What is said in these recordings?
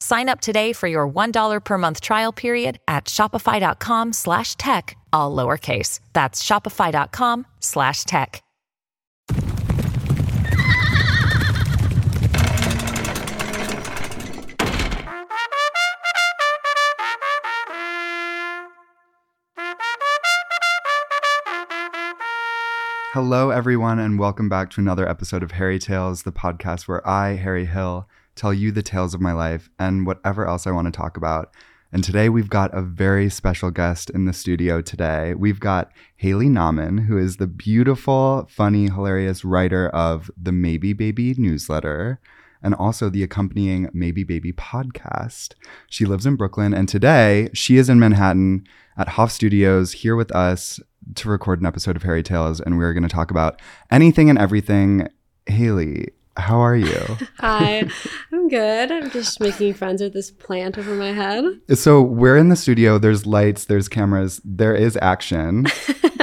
Sign up today for your $1 per month trial period at shopify.com slash tech, all lowercase. That's shopify.com slash tech. Hello, everyone, and welcome back to another episode of Harry Tales, the podcast where I, Harry Hill, tell you the tales of my life and whatever else I want to talk about. And today we've got a very special guest in the studio today. We've got Haley Nahman, who is the beautiful, funny, hilarious writer of the Maybe Baby newsletter and also the accompanying Maybe Baby podcast. She lives in Brooklyn, and today she is in Manhattan at Hoff Studios here with us to record an episode of Harry Tales, and we're going to talk about anything and everything. Haley, how are you? Hi, I'm good. I'm just making friends with this plant over my head. so we're in the studio. There's lights, there's cameras, there is action,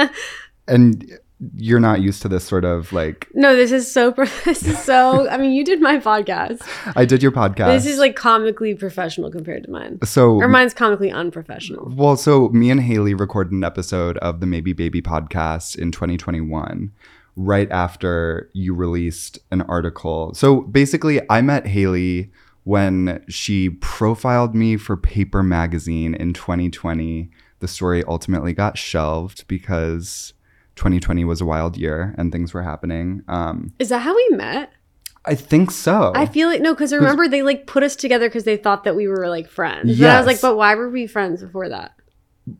and you're not used to this sort of like. No, this is so. This is so. I mean, you did my podcast. I did your podcast. This is like comically professional compared to mine. so Or mine's comically unprofessional. Well, so me and Haley recorded an episode of the Maybe Baby podcast in 2021, right after you released an article. So basically, I met Haley when she profiled me for Paper Magazine in 2020. The story ultimately got shelved because 2020 was a wild year and things were happening. Um, Is that how we met? I think so. I feel like no, because remember they like put us together because they thought that we were like friends. But I was like, but why were we friends before that?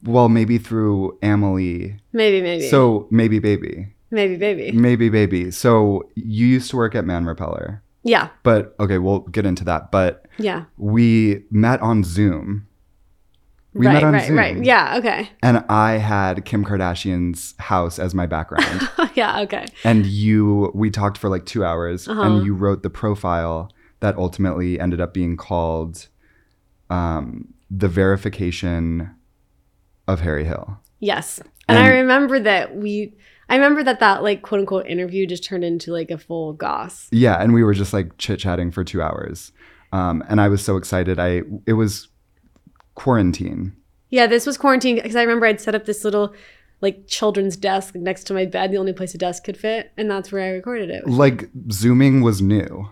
well, maybe through Emily. Maybe, maybe. So maybe baby. Maybe, baby. Maybe baby. So you used to work at Man Repeller. Yeah, But okay, we'll get into that. But yeah. we met on Zoom. We right, met on right, Zoom. right. Yeah. Okay. And I had Kim Kardashian's house as my background. yeah. Okay. and you, we talked for like two hours Uh-huh. and you wrote the profile that ultimately ended up being called um, The Verification of Harry Hill. Yes. And, I remember that we I remember that that like quote unquote interview just turned into like a full goss. Yeah. And we were just like chit chatting for two hours. Um, and I was so excited. I, it was quarantine. Yeah, this was quarantine because I remember I'd set up this little like children's desk next to my bed, the only place a desk could fit, and that's where I recorded it. Like Zooming was new.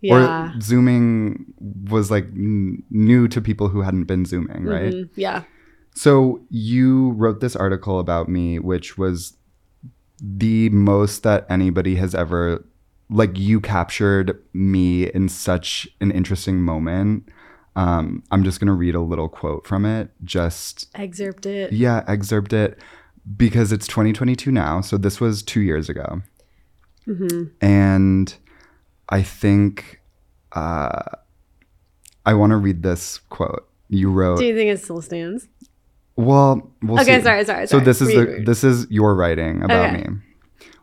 Yeah. Or zooming was like n- new to people who hadn't been zooming, right? Mhm. Yeah. So you wrote this article about me, which was the most that anybody has ever like you captured me in such an interesting moment. Um, I'm just gonna read a little quote from it. Just Excerpt it. yeah, excerpt it because it's 2022 now. So this was two years ago. And I think uh, I want to read this quote. You wrote, Do you think it still stands? Well, we'll Okay, see. sorry, sorry, So sorry. this is Read, the read. this is your writing about Okay. me.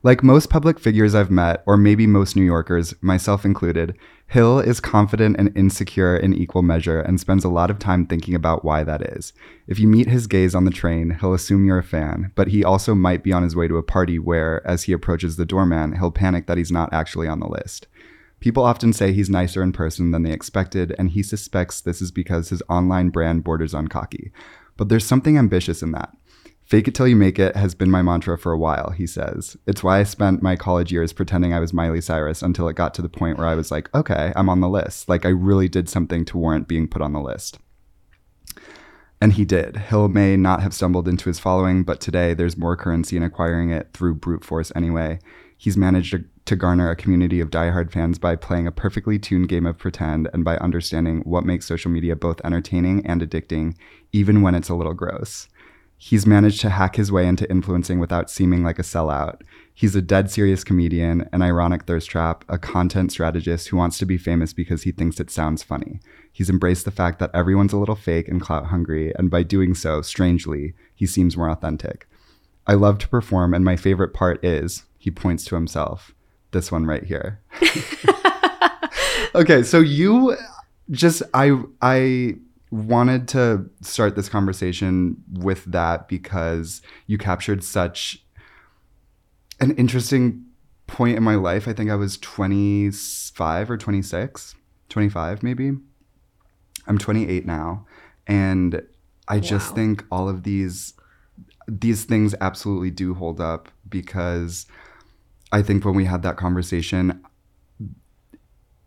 Like most public figures I've met, or maybe most New Yorkers, myself included, Hill is confident and insecure in equal measure and spends a lot of time thinking about why that is. If you meet his gaze on the train, he'll assume you're a fan, but he also might be on his way to a party where, as he approaches the doorman, he'll panic that he's not actually on the list. People often say he's nicer in person than they expected, and he suspects this is because his online brand borders on cocky. But there's something ambitious in that. Fake it till you make it has been my mantra for a while, he says. It's why I spent my college years pretending I was Miley Cyrus until it got to the point where I was like, okay, I'm on the list. Like I really did something to warrant being put on the list. And he did. Hill may not have stumbled into his following, but today there's more currency in acquiring it through brute force anyway. He's managed to, to garner a community of diehard fans by playing a perfectly tuned game of pretend and by understanding what makes social media both entertaining and addicting, even when it's a little gross. He's managed to hack his way into influencing without seeming like a sellout. He's a dead serious comedian, an ironic thirst trap, a content strategist who wants to be famous because he thinks it sounds funny. He's embraced the fact that everyone's a little fake and clout hungry, and by doing so, strangely, he seems more authentic. I love to perform, and my favorite part is, he points to himself, this one right here. okay, so you just I I wanted to start this conversation with that because you captured such an interesting point in my life. I think I was 25 or 26, 25 maybe. I'm 28 now and I just think all of these these things absolutely do hold up because I think when we had that conversation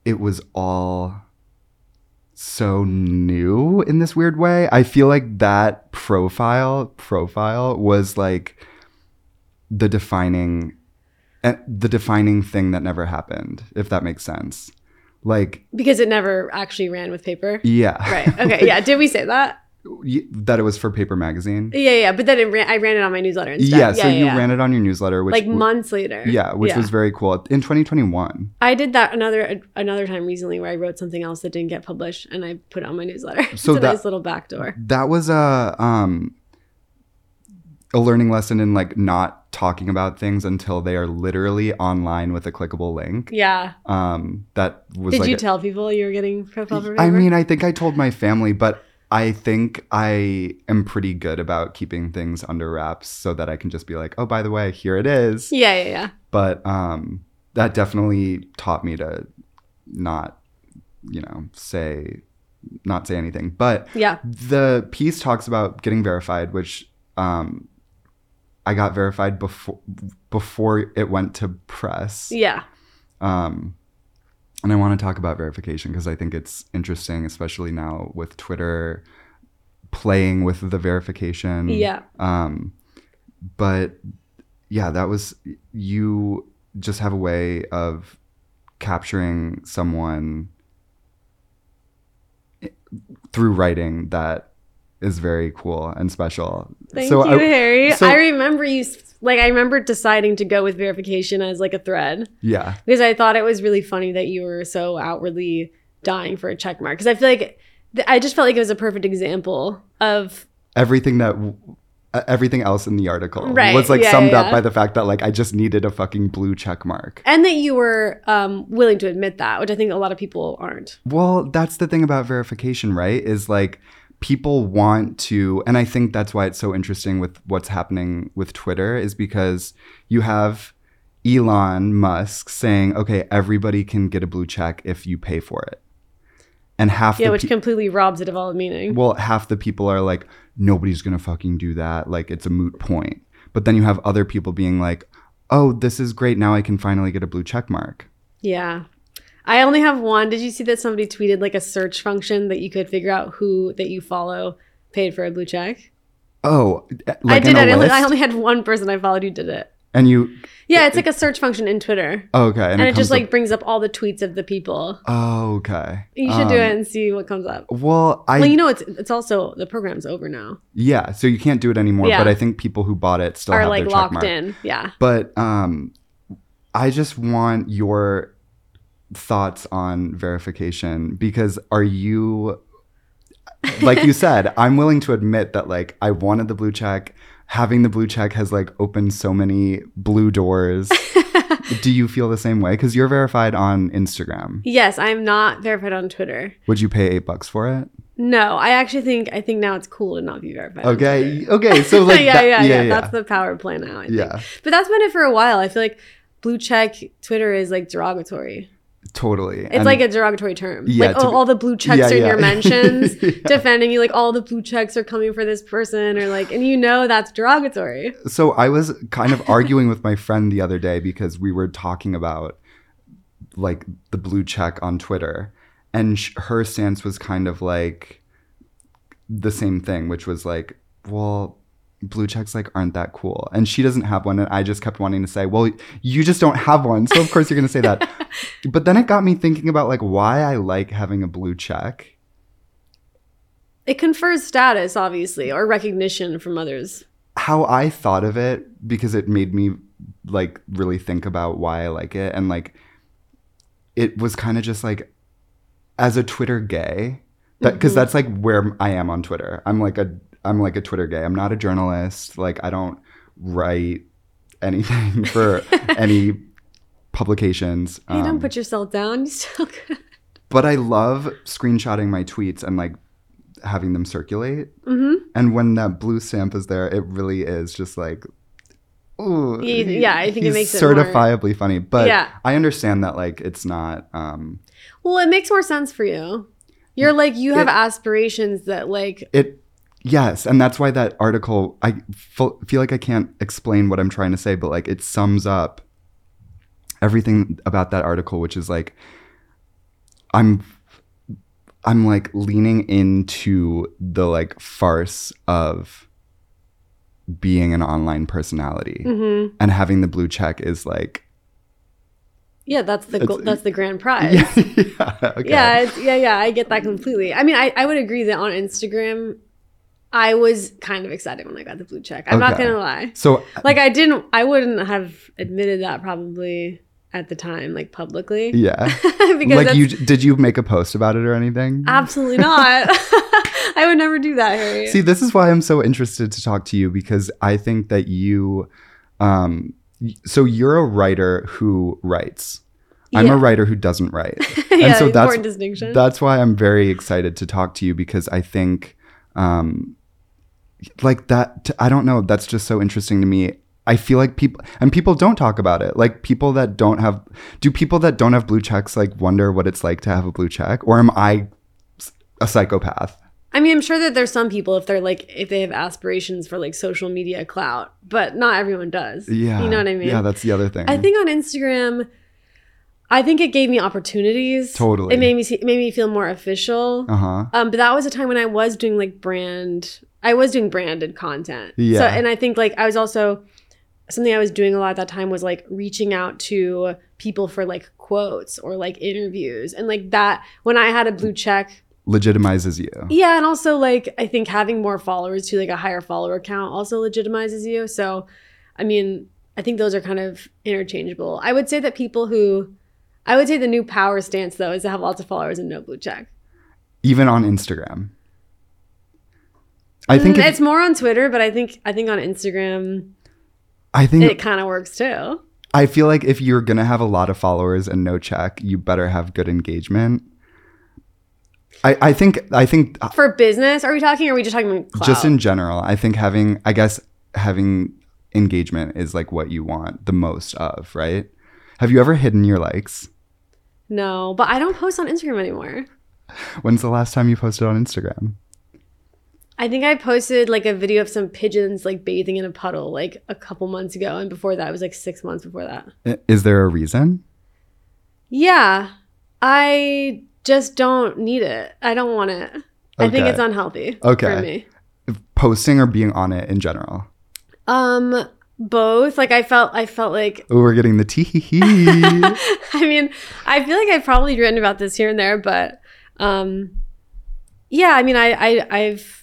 it was all so new in this weird way. I feel like that profile profile was like the defining eh, the defining thing that never happened, if that makes sense. Like, Because it never actually ran with paper. yeah. Right. Okay. Yeah. Did we say that? That it was for paper magazine. Yeah. Yeah. But then it ran, I ran it on my newsletter instead. Yeah, so you yeah. ran it on your newsletter, which like months later. yeah, which was very cool in 2021. I did that another another time recently where I wrote something else that didn't get published and I put it on my newsletter. So it's a that- nice little backdoor. That was a um a learning lesson in like not talking about things until they are literally online with a clickable link. Yeah. Um, that was Did like you a- tell people you were getting profile I mean, I think I told my family, but I think I am pretty good about keeping things under wraps so that I can just be like, oh, by the way, here it is. yeah, yeah, yeah. But um, that definitely taught me to not, you know, say, not say anything. But Yeah. the piece talks about getting verified, which um, I got verified before before it went to press. Yeah. Um, and I want to talk about verification because I think it's interesting, especially now with Twitter playing with the verification. Yeah. Um, but yeah, that was you just have a way of capturing someone through writing that is very cool and special. Thank so you, I, Harry. so- I remember you like I remember deciding to go with verification as like a thread yeah, because I thought it was really funny that you were so outwardly dying for a check mark because I feel like th- I just felt like it was a perfect example of everything that everything else in the article Right, was like yeah, summed yeah, up yeah. by the fact that like I just needed a fucking blue check mark. and that you were um, willing to admit that, which I think a lot of people aren't. Well, that's the thing about verification, right? Is like people want to and I think that's why it's so interesting with what's happening with Twitter is because you have Elon Musk saying, "Okay, everybody can get a blue check if you pay for it." And half Yeah, the which pe- completely robs it of all meaning. well, half the people are like, nobody's gonna fucking do that. Like it's a moot point. But then you have other people being like, oh, this is great. Now I can finally get a blue check mark. Yeah. I only have one. Did you see that somebody tweeted like a search function that you could figure out who that you follow paid for a blue check? Oh, like I did it. I only? I only had one person I followed who did it. and you, Yeah, it's like a search function in Twitter. oh, okay, And, it, it, comes just like up- brings up all the tweets of the people. oh, okay. You should do Um, it and see what comes up. Well, I well, you know, it's it's also the program's over now. yeah, so you can't do it anymore. Yeah. But I think people who bought it still Are have like their locked in. Yeah. But um, I just want your thoughts on verification because are you, like you said, I'm willing to admit that like I wanted the blue check. Having the blue check has like opened so many blue doors. Do you feel the same way? Because you're verified on Instagram. Yes, I'm not verified on Twitter. Would you pay eight bucks for it? No, I actually think I think now it's cool to not be verified. Okay. Okay. So like yeah, that- yeah, yeah, yeah, That's the power play now. I think. Yeah. But that's been it for a while. I feel like blue check Twitter is like derogatory. Totally. It's like a derogatory term. Yeah, like oh, be- all the blue checks Yeah, are in yeah. your mentions defending you. Like all the blue checks are coming for this person, or like, and you know that's derogatory. So I was kind of arguing with my friend the other day because we were talking about like the blue check on Twitter, and sh- her stance was kind of like the same thing, which was like, well, blue checks like aren't that cool, and she doesn't have one, and I just kept wanting to say, well, you just don't have one, so of course you're gonna say that. but then it got me thinking about like why I like having a blue check. it confers status, obviously, or recognition from others. how I thought of it because it made me like really think about why I like it and like it was kind of just like as a Twitter gay that because mm-hmm. that's like where I am on Twitter. I'm like a I'm like a Twitter gay. I'm not a journalist. Like I don't write anything for any publications. You don't Um, put yourself down. You still could. but I love screenshotting my tweets and like having them circulate. hmm And when that blue stamp is there, it really is just like, ooh, He- yeah, I think it makes it more- certifiably funny. But Yeah. I understand that like it's not. um Well, it makes more sense for you. You're like you have It- aspirations that like It yes, and that's why that article. I feel like I can't explain what I'm trying to say, but like it sums up everything about that article, which is like I'm. I'm like leaning into the like farce of being an online personality. mhm. and having the blue check is like yeah, that's the that's the grand prize. yeah, yeah, okay. Yeah, it's, yeah, yeah. I get that completely. I mean, I, I would agree that on Instagram, I was kind of excited when I got the blue check. I'm not gonna lie. so Like, I didn't. I wouldn't have admitted that probably at the time, like publicly, yeah because like you did you make a post about it or anything absolutely not. I would never do that, Harry. see this is why i'm so interested to talk to you because i think that you um so you're a writer who writes i'm Yeah. a writer who doesn't write yeah, and so that's important distinction. that's why i'm very excited to talk to you because i think um like that i don't know that's just so interesting to me i feel like people and people don't talk about it like people that don't have do people that don't have blue checks like wonder what it's like to have a blue check or am I a psychopath I mean, I'm sure that there's some people if they're like if they have aspirations for like social media clout, but not everyone does. yeah you know what I mean. yeah that's the other thing I think on Instagram, I think it gave me opportunities. Totally. it made me see, it made me feel more official. uh-huh Um, but that was a time when I was doing like brand. I was doing branded content. So, Yeah. and I think like I was also something I was doing a lot at that time was like reaching out to people for like quotes or like interviews and like that. When I had a blue check, legitimizes you yeah, and also like I think having more followers to like a higher follower count also legitimizes you. So, I mean, I think those are kind of interchangeable. I would say that people who I would say the new power stance though is to have lots of followers and no blue check. even on instagram i think Mm, if, it's more on Twitter, but I think I think on Instagram i think it kind of works too. I feel like if you're gonna have a lot of followers and no check, you better have good engagement. I, I think I think uh, For business, are we talking? Or are we just talking about clout? just in general, I think having I guess having engagement is like what you want the most of, right? Have you ever hidden your likes? no, but I don't post on Instagram anymore. When's the last time you posted on Instagram? I think I posted like a video of some pigeons like bathing in a puddle like a couple months ago, and before that it was like six months before that. Is there a reason? Yeah, I just don't need it. I don't want it. I think it's unhealthy Okay. for me. Posting or being on it in general? Um, both. Like I felt, I felt like. Oh, we're getting the tee hee hee. I mean, I feel like I've probably written about this here and there, but um, yeah. I mean, I, I I've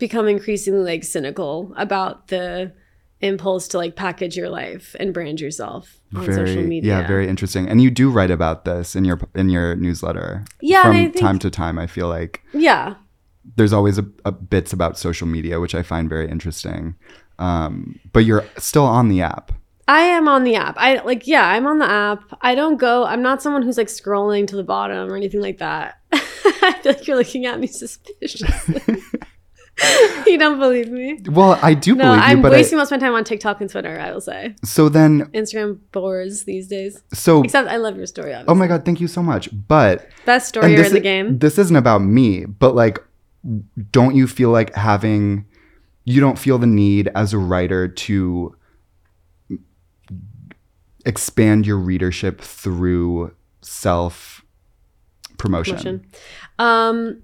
become increasingly like cynical about the impulse to like package your life and brand yourself on social media. yeah, very interesting. And you do write about this in your in your newsletter. Yeah, from think- time to time. I feel like yeah. there's always a, a bits about social media, which I find very interesting. Um, but you're still on the app. I am on the app. I like, yeah, I'm on the app. I don't go, I'm not someone who's like scrolling to the bottom or anything like that. I feel like you're looking at me suspiciously. you don't believe me? Well, I do No, believe you, I'm but wasting I, most of my time on TikTok and Twitter, I will say. so then Instagram bores these days. so Except I love your story, obviously. oh my god, thank you so much. But Best story in the i- game. This isn't about me, but like, don't you feel like having, you don't feel the need as a writer to expand your readership through self promotion? Um,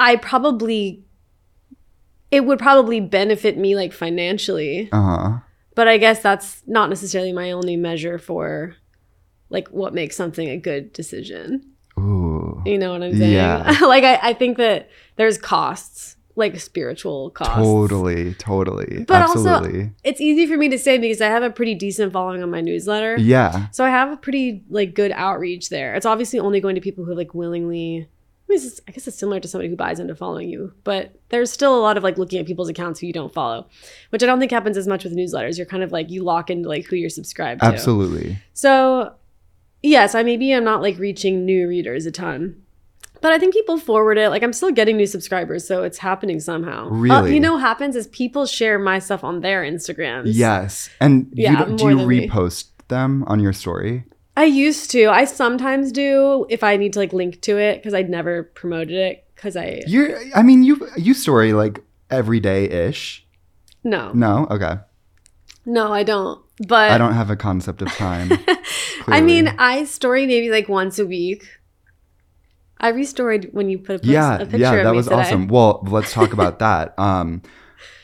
I probably, it would probably benefit me like financially. Uh huh. but I guess that's not necessarily my only measure for like what makes something a good decision. Ooh. You know what I'm saying? Yeah. like I, I think that there's costs, like spiritual costs. Totally, totally. But also- Absolutely. It's easy for me to say because I have a pretty decent following on my newsletter. yeah. So I have a pretty like good outreach there. It's obviously only going to people who like willingly. I, mean, it's, I guess it's similar to somebody who buys into following you, but there's still a lot of like looking at people's accounts who you don't follow, which I don't think happens as much with newsletters. You're kind of like you lock into like who you're subscribed to. Absolutely. So, yes, I maybe I'm not like reaching new readers a ton, but I think people forward it. Like I'm still getting new subscribers, so it's happening somehow. Uh, Really? you know, what happens is people share my stuff on their Instagrams. Yes. And you Yeah, don't- do you than me. repost them on your story? I used to. I sometimes do if I need to like link to it because I'd never promoted it because I You're I mean you you story like every day ish. no No? Okay. no I don't. But I don't have a concept of time. I mean. I story maybe like once a week. I restoried when you put a, post, yeah, a picture yeah, that was awesome. Well, let's talk about that. Um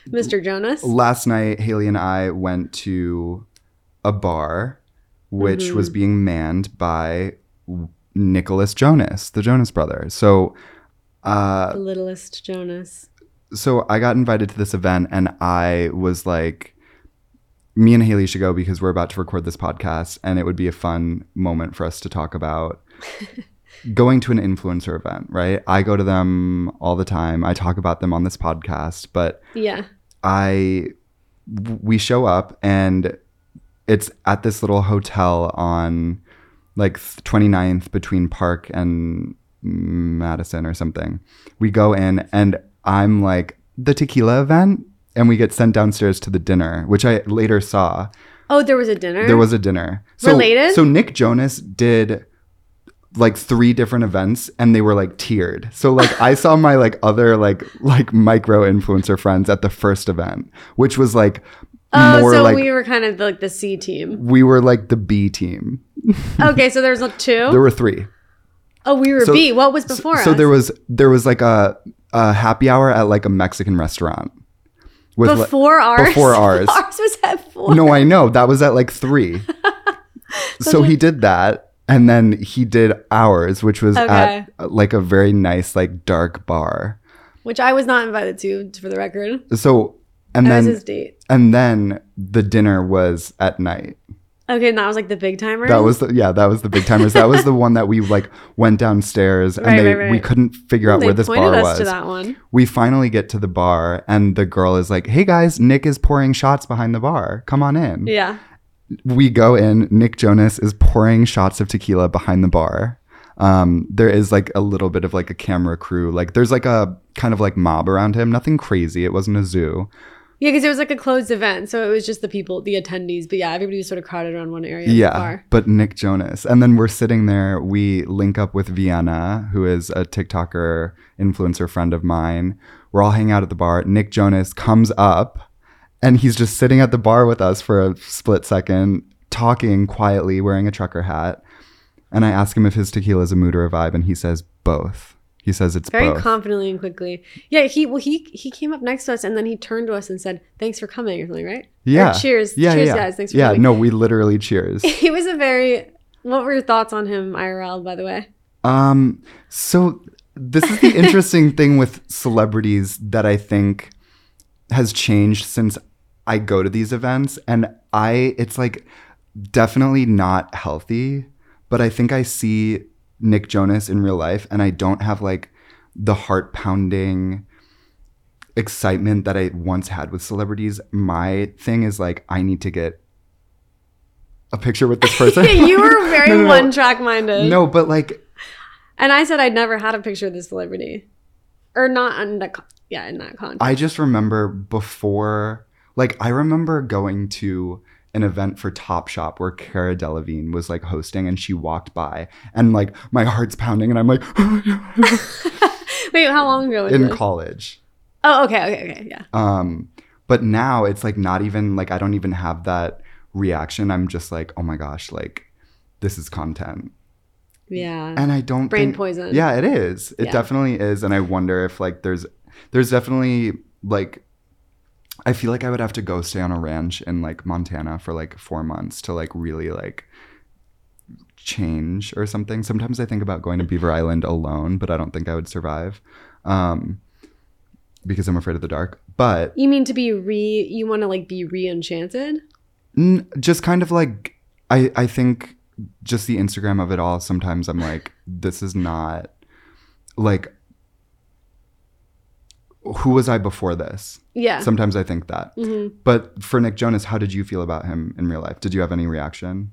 Mr. Jonas. last night haley and i went to a bar which Mm-hmm. was being manned by nicholas jonas the jonas brothers so uh the littlest Jonas. so i got invited to this event and i was like me and haley should go because we're about to record this podcast and it would be a fun moment for us to talk about going to an influencer event right i go to them all the time i talk about them on this podcast but Yeah. I we show up and it's at this little hotel on like 29th between Park and Madison or something. We go in and I'm like the tequila event and we get sent downstairs to the dinner, which I later saw. Oh, there was a dinner. There was a dinner. So, Related? So Nick Jonas did like three different events and they were like tiered. So like I saw my like other like like micro influencer friends at the first event, which was like Oh, so like we were kind of like the C team. we were like the B team. Okay, so there's like two. There were three. oh, we were so- B. What was before So us? there was there was like a, a happy hour at like a Mexican restaurant. With like- before ours. before ours. ours was at four. No, I know. That was at like three. so he did that. And then he did ours, which was Okay. at like a very nice, like dark bar. Which I was not invited to, for the record. So and That then his date. and then the dinner was at night. Okay, and that was like the big timer. That was the yeah, that was the big timers. That was the one that we like went downstairs and Right, they right, right. we couldn't figure out they where this bar us was. to that one. We finally get to the bar and the girl is like, "Hey guys, Nick is pouring shots behind the bar. Come on in." Yeah. we go in. Nick Jonas is pouring shots of tequila behind the bar. Um, there is like a little bit of like a camera crew. Like there's like a kind of like mob around him. Nothing crazy. It wasn't a zoo. Yeah, because it was like a closed event, so it was just the people, the attendees. But yeah, everybody was sort of crowded around one area. Yeah, the bar. but Nick Jonas. And then we're sitting there. We link up with Vienna, who is a TikToker influencer friend of mine. We're all hanging out at the bar. Nick Jonas comes up and he's just sitting at the bar with us for a split second, talking quietly, wearing a trucker hat. And I ask him if his tequila is a mood or a vibe, and he says both. He says it's Very both. confidently and quickly. Yeah, he well he he came up next to us and then he turned to us and said, "Thanks for coming" or something, right? Or yeah. cheers. Yeah, cheers, yeah. guys. Thanks for yeah, coming. no, we literally cheers. He was a very. What were your thoughts on him, IRL? By the way. Um, so this is the interesting thing with celebrities that I think has changed since I go to these events and I it's like definitely not healthy, but I think I see Nick Jonas in real life and I don't have like the heart pounding excitement that I once had with celebrities. My thing is like I need to get a picture with this person. you were very No, no, no. one track minded. No, but like And I said I'd never had a picture of this celebrity, or not in that. Con- yeah, in that context. I just remember before, like, I remember going to an event for Topshop where Cara Delevingne was like hosting and she walked by and like my heart's pounding and I'm like Wait, how long ago was in this? college. oh, okay, okay, okay, yeah. Um, but now it's like not even like I don't even have that reaction. I'm just like, oh my gosh, like this is content. Yeah. and I don't Brain think- poison. Yeah, it is. It Yeah. definitely is, and I wonder if like there's there's definitely like I feel like I would have to go stay on a ranch in like Montana for like four months to like really like change or something. Sometimes I think about going to Beaver Island alone, but I don't think I would survive. Um, because I'm afraid of the dark. But You mean to be re? You want to like be re-enchanted? N- just kind of like I I think just the Instagram of it all. Sometimes I'm like, this is not like who was I before this? Yeah. Sometimes I think that. Mm-hmm. But for Nick Jonas, how did you feel about him in real life? Did you have any reaction?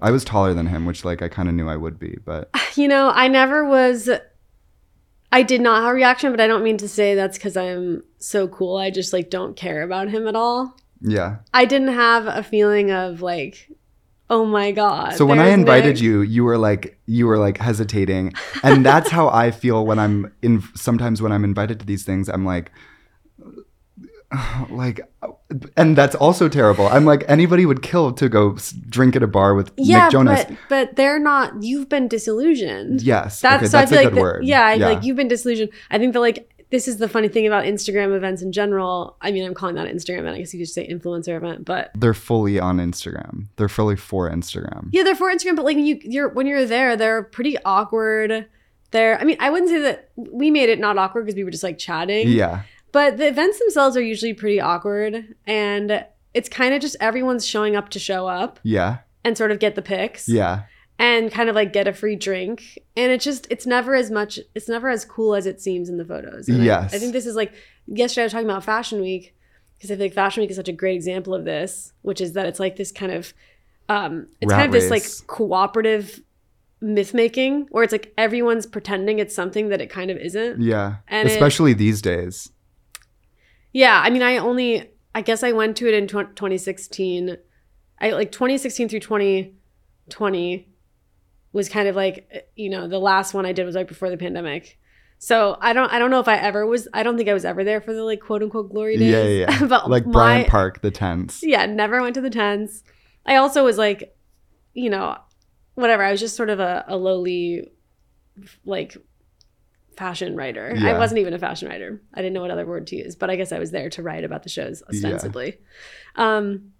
I was taller than him, which like I kind of knew I would be, but You know, I never was. I did not have a reaction, but I don't mean to say that's because I'm so cool. I just like don't care about him at all. yeah. I didn't have a feeling of like, oh my god. So when I invited Nick. you, you were like you were like hesitating, and that's how I feel when I'm in. Sometimes when I'm invited to these things, I'm like, like, and that's also terrible. I'm like anybody would kill to go drink at a bar with yeah, Nick Jonas. but but they're not. You've been disillusioned. yes, That's okay, so that's I feel a like good that- word. yeah, I- like you've been disillusioned. I think that like this is the funny thing about Instagram events in general. I mean, I'm calling that an Instagram event. I guess you could say influencer event, but they're fully on Instagram. They're fully for Instagram. Yeah, they're for Instagram, but like you, you're when you're there, they're pretty awkward. They're, I mean, I wouldn't say that we made it not awkward because we were just like chatting. Yeah, But the events themselves are usually pretty awkward, and it's kind of just everyone's showing up to show up yeah, and sort of get the pics. yeah, And kind of like get a free drink, and it's just it's never as much, it's never as cool as it seems in the photos. And Yes. I, think this is like yesterday I was talking about Fashion Week because I feel like Fashion Week is such a great example of this, which is that it's like this kind of um it's Rat kind of this like cooperative myth making where it's like everyone's pretending it's something that it kind of isn't. yeah. And it- Especially these days. Yeah, I mean I only I guess I went to it in tw- 2016. I like 2016 through 2020 was kind of like you know the last one I did was right before the pandemic. So I don't I don't know if I ever was I don't think I was ever there for the like quote unquote glory days. Yeah, yeah, yeah. but like my, Bryant Park, the tents. Yeah, never went to the tents. I also was like, you know, whatever. I was just sort of a, a lowly, like, fashion writer. I wasn't even a fashion writer. I didn't know what other word to use, but I guess I was there to write about the shows ostensibly. Um,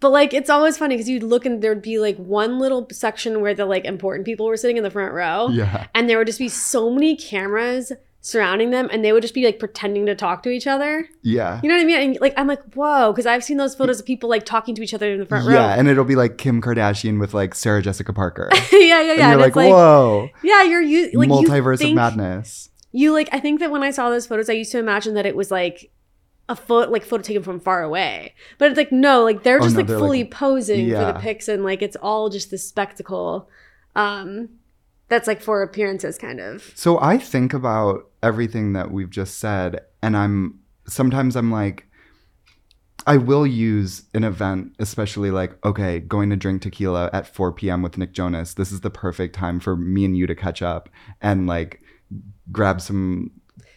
but like, it's always funny because you'd look and there'd be like one little section where the like important people were sitting in the front row Yeah. and there would just be so many cameras surrounding them and they would just be like pretending to talk to each other. Yeah. You know what I mean? And like I'm like, whoa, because I've seen those photos of people like talking to each other in the front Yeah, row. Yeah, and it'll be like Kim Kardashian with like Sarah Jessica Parker. yeah, yeah, yeah. and And, you're like, it's like, whoa, yeah, you're you like you multiverse of madness. You like, I think that when I saw those photos, I used to imagine that it was like a photo, like photo taken from far away. But it's like no, like they're Oh, just no, like they're, fully like- posing for the pics, and like it's all just this spectacle. Um, that's like for appearances, kind of. So I think about everything that we've just said, and I'm sometimes I'm like, I will use an event, especially like, okay, going to drink tequila at 4 p.m. with Nick Jonas. This is the perfect time for me and you to catch up and like grab some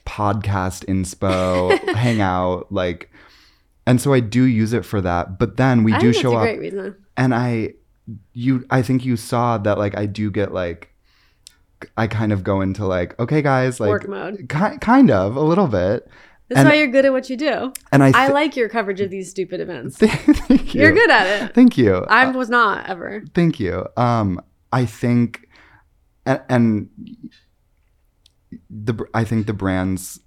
podcast inspo, hang out, like. And so I do use it for that, but then we I do show up and I you I think you saw that like I do get like I kind of go into like okay guys like Work mode. ki- kind of a little bit That's and- why you're good at what you do. and I I like your coverage of these stupid events. thank you You're good at it. thank you I Uh, was not ever. thank you um I think and, and the I think the brands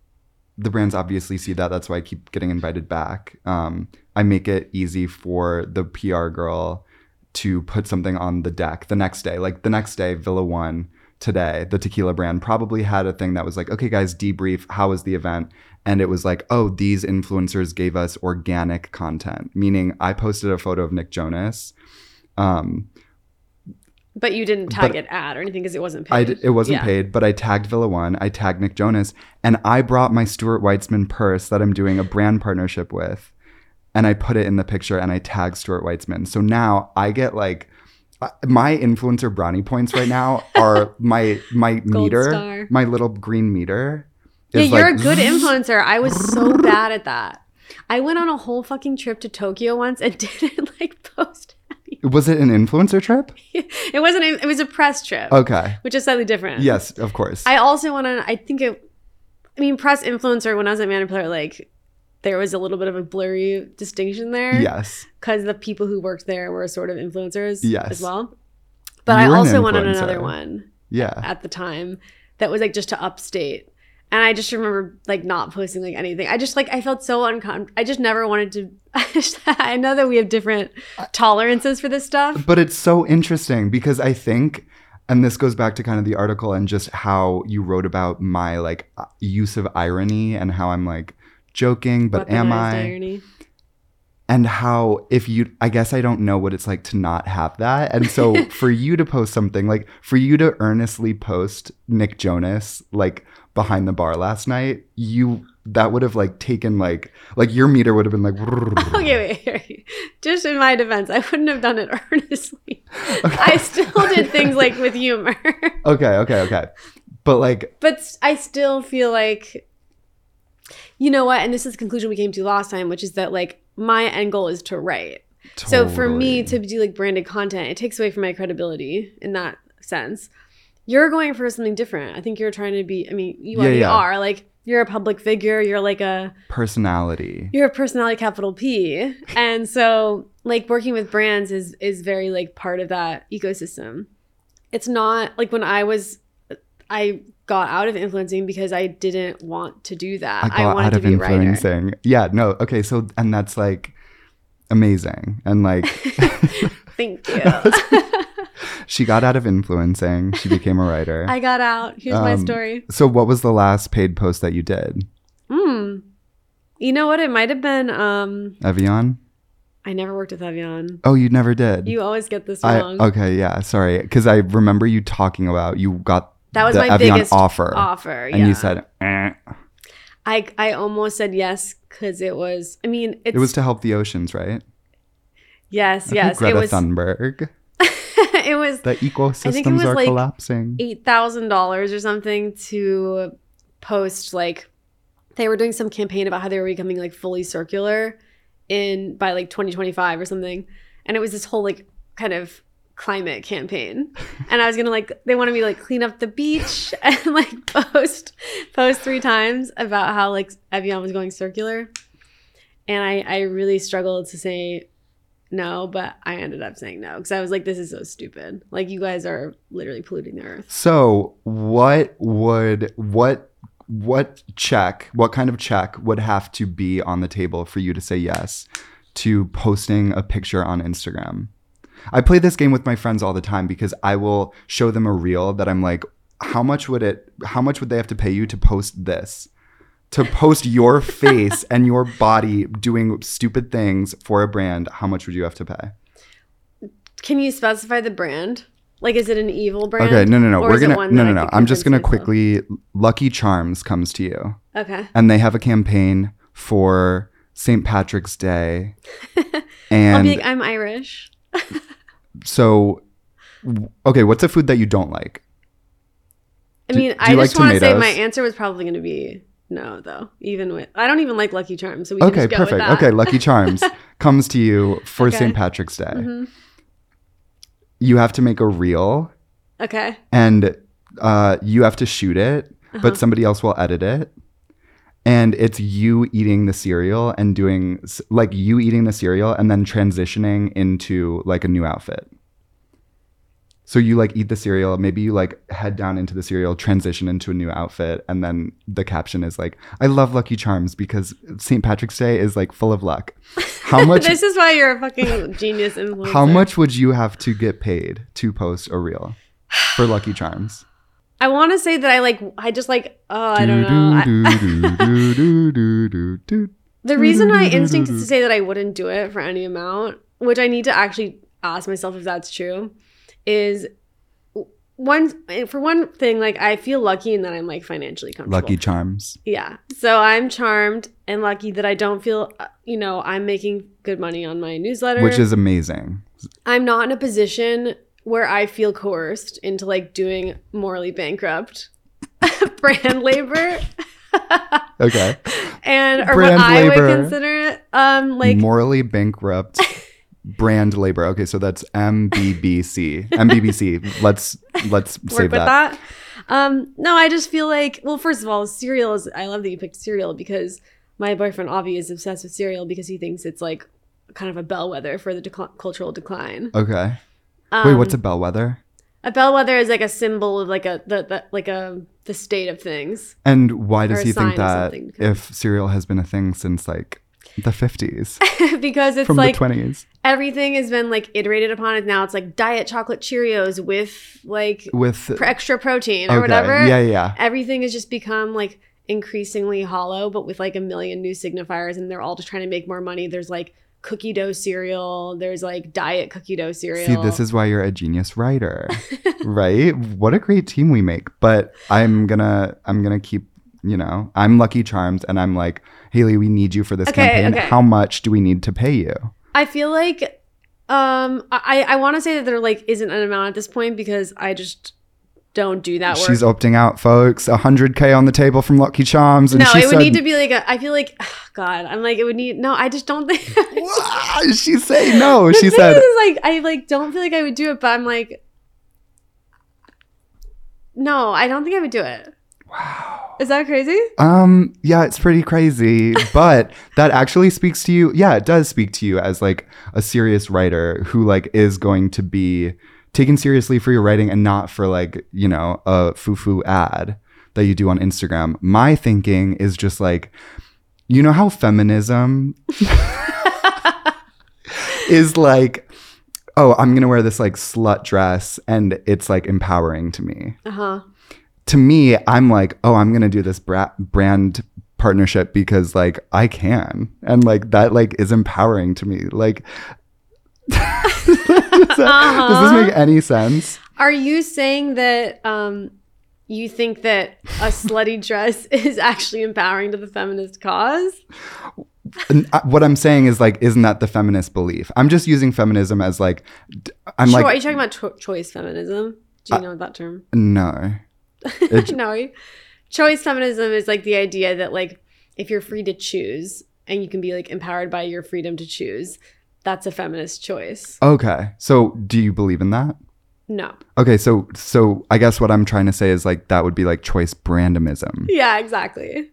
the brands obviously see that that's why I keep getting invited back um I make it easy for the PR girl to put something on the deck the next day. Like the next day, Villa One today, the tequila brand probably had a thing that was like, okay, guys, debrief. How was the event? And it was like, oh, these influencers gave us organic content, meaning I posted a photo of Nick Jonas. Um, But you didn't tag But- it ad or anything because it wasn't paid. I d- it wasn't Yeah. paid, but I tagged Villa One, I tagged Nick Jonas, and I brought my Stuart Weitzman purse that I'm doing a brand partnership with, and I put it in the picture and I tagged Stuart Weitzman. So now I get like my influencer brownie points right now are my my meter, star. my little green meter. Yeah, you're like a good influencer. I was so bad at that. I went on a whole fucking trip to Tokyo once and didn't like post. Was it an influencer trip? It wasn't. It was a press trip, Okay. which is slightly different. Yes, of course. I also went on. I think it. I mean, press influencer. When I was at Man Repeller, like there was a little bit of a blurry distinction there. yes. because the people who worked there were sort of influencers Yes. as well. But I You were an also wanted another one Yeah. at the time that was like just to upstate. And I just remember like not posting like anything. I just like I felt so uncomfortable. I just never wanted to. I, just, I know that we have different tolerances for this stuff. But it's so interesting because I think, and this goes back to kind of the article and just how you wrote about my like uh, use of irony and how I'm like joking, but am I? Irony. And how if you, I guess I don't know what it's like to not have that. And so for you to post something like for you to earnestly post Nick Jonas like behind the bar last night, you that would have like taken like like your meter would have been like. Okay, wait, wait. Just in my defense, I wouldn't have done it earnestly. I still did things like with humor. Okay, okay, okay. But like but I still feel like you know what, and this is the conclusion we came to last time, which is that like my end goal is to write. So for me to do like branded content, it takes away from my credibility in that sense. You're going for something different. I think you're trying to be. I mean, you already yeah. are. Like you're a public figure. You're like a personality. you're a personality capital P, and so like working with brands is is very like part of that ecosystem. It's not like when I was, I got out of influencing because I didn't want to do that. I got wanted out to of be a writer. influencing. Yeah, no, okay, so and that's like amazing. And like Thank you. she got out of influencing, she became a writer. I got out. Here's my Um, story. so what was the last paid post that you did? Hmm. You know what? It might have been. Um, Evian? I never worked with Evian. Oh, you never did. You always get this I wrong. okay, yeah, sorry, because I remember you talking about you got that was my Evian biggest offer, Offer, and you said eh. I I almost said yes because it was. I mean, it's it was to help the oceans, right? yes, yes. Greta it was. Thunberg. it was The ecosystems was are like collapsing. eight thousand dollars or something to post like they were doing some campaign about how they were becoming like fully circular in by like 2025 or something. And it was this whole like kind of climate campaign. And i was gonna like they wanted me to like clean up the beach and like post post three times about how like evian was going circular. And i i really struggled to say no but i ended up saying no because i was like this is so stupid like you guys are literally polluting the earth So, what would what what check, what kind of check would have to be on the table for you to say yes to posting a picture on Instagram? I play this game with my friends all the time because I will show them a reel that I'm like, how much would it how much would they have to pay you to post this? To post your face and your body doing stupid things for a brand, how much would you have to pay? Can you specify the brand? Like, is it an evil brand? Okay, no, no, no. We're gonna no, no, no. I'm just gonna quickly. Lucky Charms comes to you, Okay. and they have a campaign for St. Patrick's Day, and I'll be like, I'm Irish. so, okay, what's a food that you don't like? I mean, do I just like want to say my answer was probably going to be no, though. Even with I don't even like Lucky Charms, so we Okay, just go with perfect. that. Okay, Lucky Charms comes to you for Okay. St. Patrick's Day. Mhm. You have to make a reel, Okay. and uh, you have to shoot it, Uh-huh. but somebody else will edit it. And it's you eating the cereal and doing like you eating the cereal and then transitioning into like a new outfit. So you like eat the cereal, maybe you like head down into the cereal, transition into a new outfit, and then the caption is like, "I love Lucky Charms because St. Patrick's Day is like full of luck." How much? this is why you're a fucking genius influencer. how much would you have to get paid to post a reel for Lucky Charms? I want to say that I like. I just like. Oh, I don't know. The reason my instinct is to say that I wouldn't do it for any amount, which I need to actually ask myself if that's true, is one for one thing. Like I feel lucky in that I'm like financially comfortable. Lucky Charms. Yeah. So I'm charmed and lucky that I don't feel, uh, you know, I'm making good money on my newsletter. Which is amazing. I'm not in a position where I feel coerced into like doing morally bankrupt brand labor. Okay. and or Brand what I would consider it. Um like Morally bankrupt brand labor. Okay, so that's MBBC. MBBC. Let's let's work save with that. that. Um no, I just feel like well, first of all, cereal is I love that you picked cereal because my boyfriend Avi is obsessed with cereal because he thinks it's like kind of a bellwether for the decl- cultural decline. Okay. Um, Wait, what's a bellwether? A bellwether is like a symbol of like a the, the like a the state of things. And why does he think that something to come. if cereal has been a thing since like the 50s because it's from like the 20s everything has been like iterated upon it now it's like diet chocolate cheerios with like with extra protein or Okay, whatever yeah, yeah. everything has just become like increasingly hollow but with like a million new signifiers and they're all just trying to make more money there's like cookie dough cereal there's like diet cookie dough cereal See, this is why you're a genius writer, right? What a great team we make. But I'm gonna, I'm gonna keep, you know, I'm Lucky Charms, and I'm like, Haley, we need you for this Okay, campaign. okay. How much do we need to pay you? I feel like um i i want to say that there like isn't an amount at this point because i just don't do that work She's opting out, folks. 100k on the table from Lucky Charms, and no it would said, need to be like a i feel like god i'm like it would need no i just don't think she say no. The She said, is, like I like don't feel like I would do it, but I'm like, no, I don't think I would do it. Wow, is that crazy? Um, yeah, it's pretty crazy, but that actually speaks to you. Yeah, it does speak to you as like a serious writer who like is going to be taken seriously for your writing and not for like, you know, a foo-foo ad that you do on Instagram. My thinking is just like you know how feminism is like oh, I'm going to wear this like slut dress and it's like empowering to me Uh huh. To me, I'm like, oh, I'm gonna do this bra- brand partnership because like I can, and like that like is empowering to me. Like, does, that- does this make any sense? Are you saying that um you think that a slutty dress is actually empowering to the feminist cause? Uh, what I'm saying is like, isn't that the feminist belief? I'm just using feminism as like, I'm Cho- are you talking about cho- choice feminism? Do you know that term? no, no. Choice feminism is like the idea that like if you're free to choose and you can be like empowered by your freedom to choose, that's a feminist choice. okay. So, do you believe in that? No. Okay, so so I guess what I'm trying to say is like that would be like choice brandomism. Yeah, exactly.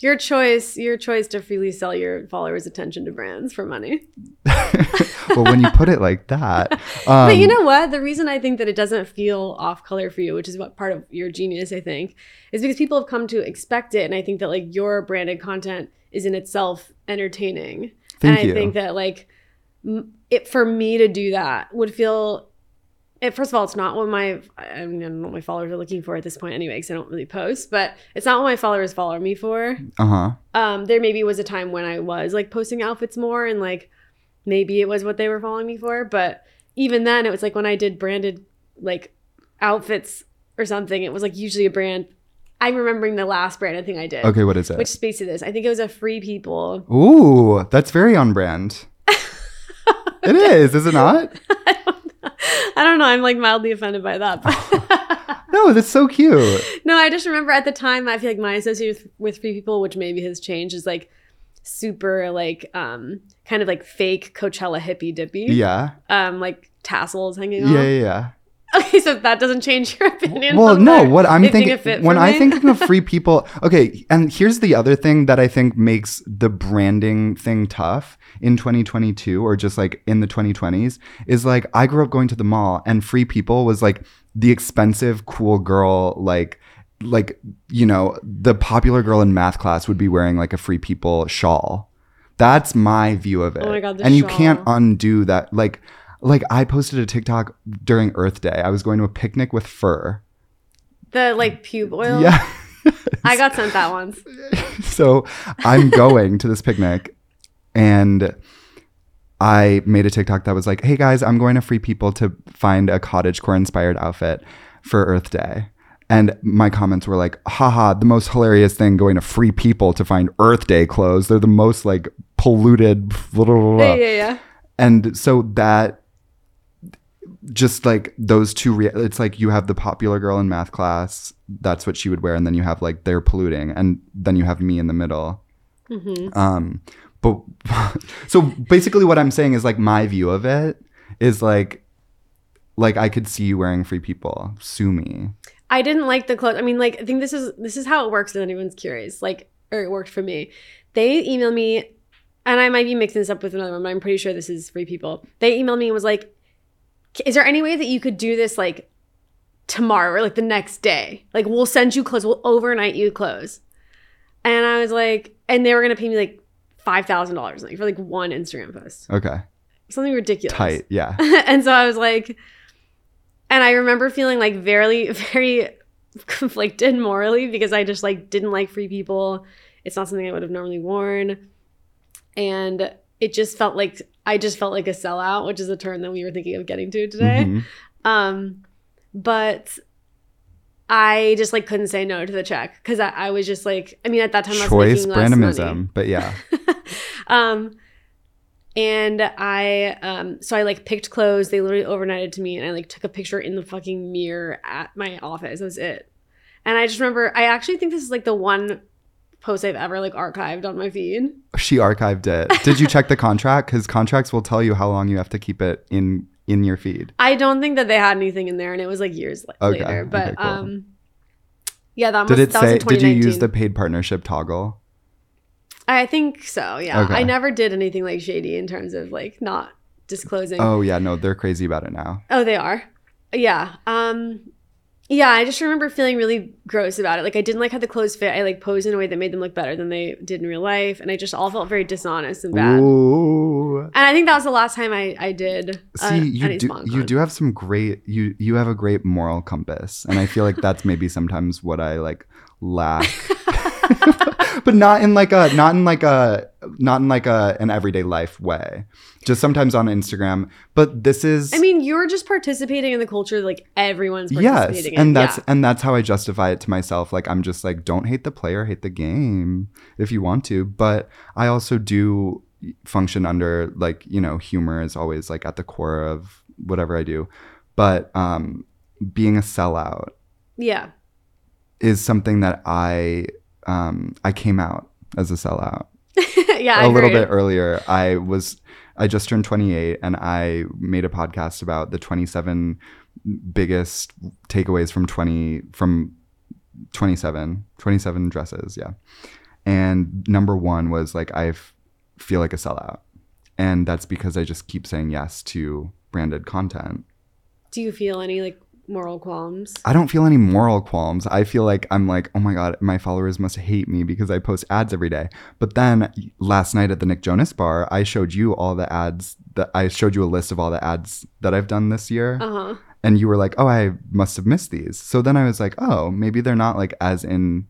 Your choice, your choice to freely sell your followers' attention to brands for money. well, when you put it like that, um, but you know what? The reason I think that it doesn't feel off color for you, which is what part of your genius, I think, is because people have come to expect it. And I think that like your branded content is in itself entertaining. Thank and you. I think that like it for me to do that would feel it, first of all, it's not what my I, don't know what my followers are looking for at this point anyway, because I don't really post. But it's not what my followers follow me for. uh huh. Um, there maybe was a time when I was like posting outfits more, and like maybe it was what they were following me for. But even then, it was like when I did branded like outfits or something, it was like usually a brand. I'm remembering the last branded thing I did. Okay, what is it? Which speaks to this. I think it was a Free People. Ooh, that's very on brand. it is, is it not? I don't know. I'm like mildly offended by that. No, that's so cute. no, I just remember at the time, I feel like my association with, Free People, which maybe has changed, is like super like um kind of like fake Coachella hippie dippy. Yeah. Um, like tassels hanging off. Yeah, yeah, yeah. Okay, so that doesn't change your opinion. Well, no, what I'm think thinking when I think of free people, okay, and here's the other thing that I think makes the branding thing tough in 2022 or just like in the 2020s is like I grew up going to the mall and free people was like the expensive cool girl like like you know, the popular girl in math class would be wearing like a free people shawl. That's my view of it. Oh my God, the and you can't undo that like like I posted a TikTok during Earth Day. I was going to a picnic with fur. the like pube oil. Yeah. I got sent that once. so I'm going to this picnic and I made a TikTok that was like, hey guys, I'm going to Free People to find a cottagecore inspired outfit for Earth Day. And my comments were like, haha, the most hilarious thing going to Free People to find Earth Day clothes. They're the most like polluted. Blah, blah, blah. Yeah, yeah, yeah. And so that just like those two rea- it's like you have the popular girl in math class that's what she would wear and then you have like they're polluting and then you have me in the middle um but so basically what i'm saying is like my view of it is like like i could see you wearing free people sue me I didn't like the clothes. I mean, like, I think this is this is how it works. If anyone's curious, like, or it worked for me. They emailed me, and I might be mixing this up with another one, but I'm pretty sure this is free people. They emailed me and was like, "Is there any way that you could do this like tomorrow or like the next day. Like we'll send you clothes. We'll overnight you clothes. And I was like, and they were gonna pay me like five thousand dollars like for like one Instagram post, Okay. something ridiculous. Tight. Yeah. and so I was like, and I remember feeling like very, very conflicted morally because I just like didn't like free people. It's not something I would have normally worn. And it just felt like I just felt like a sellout, which is a term that we were thinking of getting to today. Mhm. Um, but I just like couldn't say no to the check because I, I was just like, I mean, at that time I was Choice making less money. But yeah. um and i um so i like picked clothes they literally overnighted to me and i like took a picture in the fucking mirror at my office that was it and i just remember i actually think this is like the one post i've ever like archived on my feed She archived it. Did you check the contract? Because contracts will tell you how long you have to keep it in in your feed. i don't think that they had anything in there and it was like years Okay, later but okay, cool. um yeah that, Did must, it that was say? Did you use the paid partnership toggle? i think so yeah Okay. i never did anything like shady in terms of like not disclosing Oh yeah, no, they're crazy about it now. Oh, they are. Yeah. Um yeah, I just remember feeling really gross about it. Like I didn't like how the clothes fit. I like posed in a way that made them look better than they did in real life, and I just all felt very dishonest and bad. Ooh. And I think that was the last time I I did. uh, See, you do you do have some great you you have a great moral compass, and I feel like that's maybe sometimes what I like lack. but not in like a not in like a not in like a an everyday life way. Just sometimes on Instagram. But this is I mean, you're just participating in the culture like everyone's yes, participating in. and that's yeah. and that's how I justify it to myself. Like I'm just like, don't hate the player, hate the game if you want to. But I also do function under like you know humor is always like at the core of whatever I do. But um, being a sellout yeah. is something that I um, I came out as a sellout yeah, I a little heard. bit earlier. I was I just turned 28 and I made a podcast about the 27 biggest takeaways from 20 from 27 27 dresses, yeah. And number 1 was like I f- feel like a sellout. And that's because I just keep saying yes to branded content. Do you feel any like moral qualms? I don't feel any moral qualms. I feel like I'm like, oh my God, my followers must hate me because I post ads every day. But then last night at the Nick Jonas bar, I showed you all the ads that I showed you a list of all the ads that I've done this year. Uh huh. And you were like, oh, I must have missed these. So then I was like, oh, maybe they're not like as in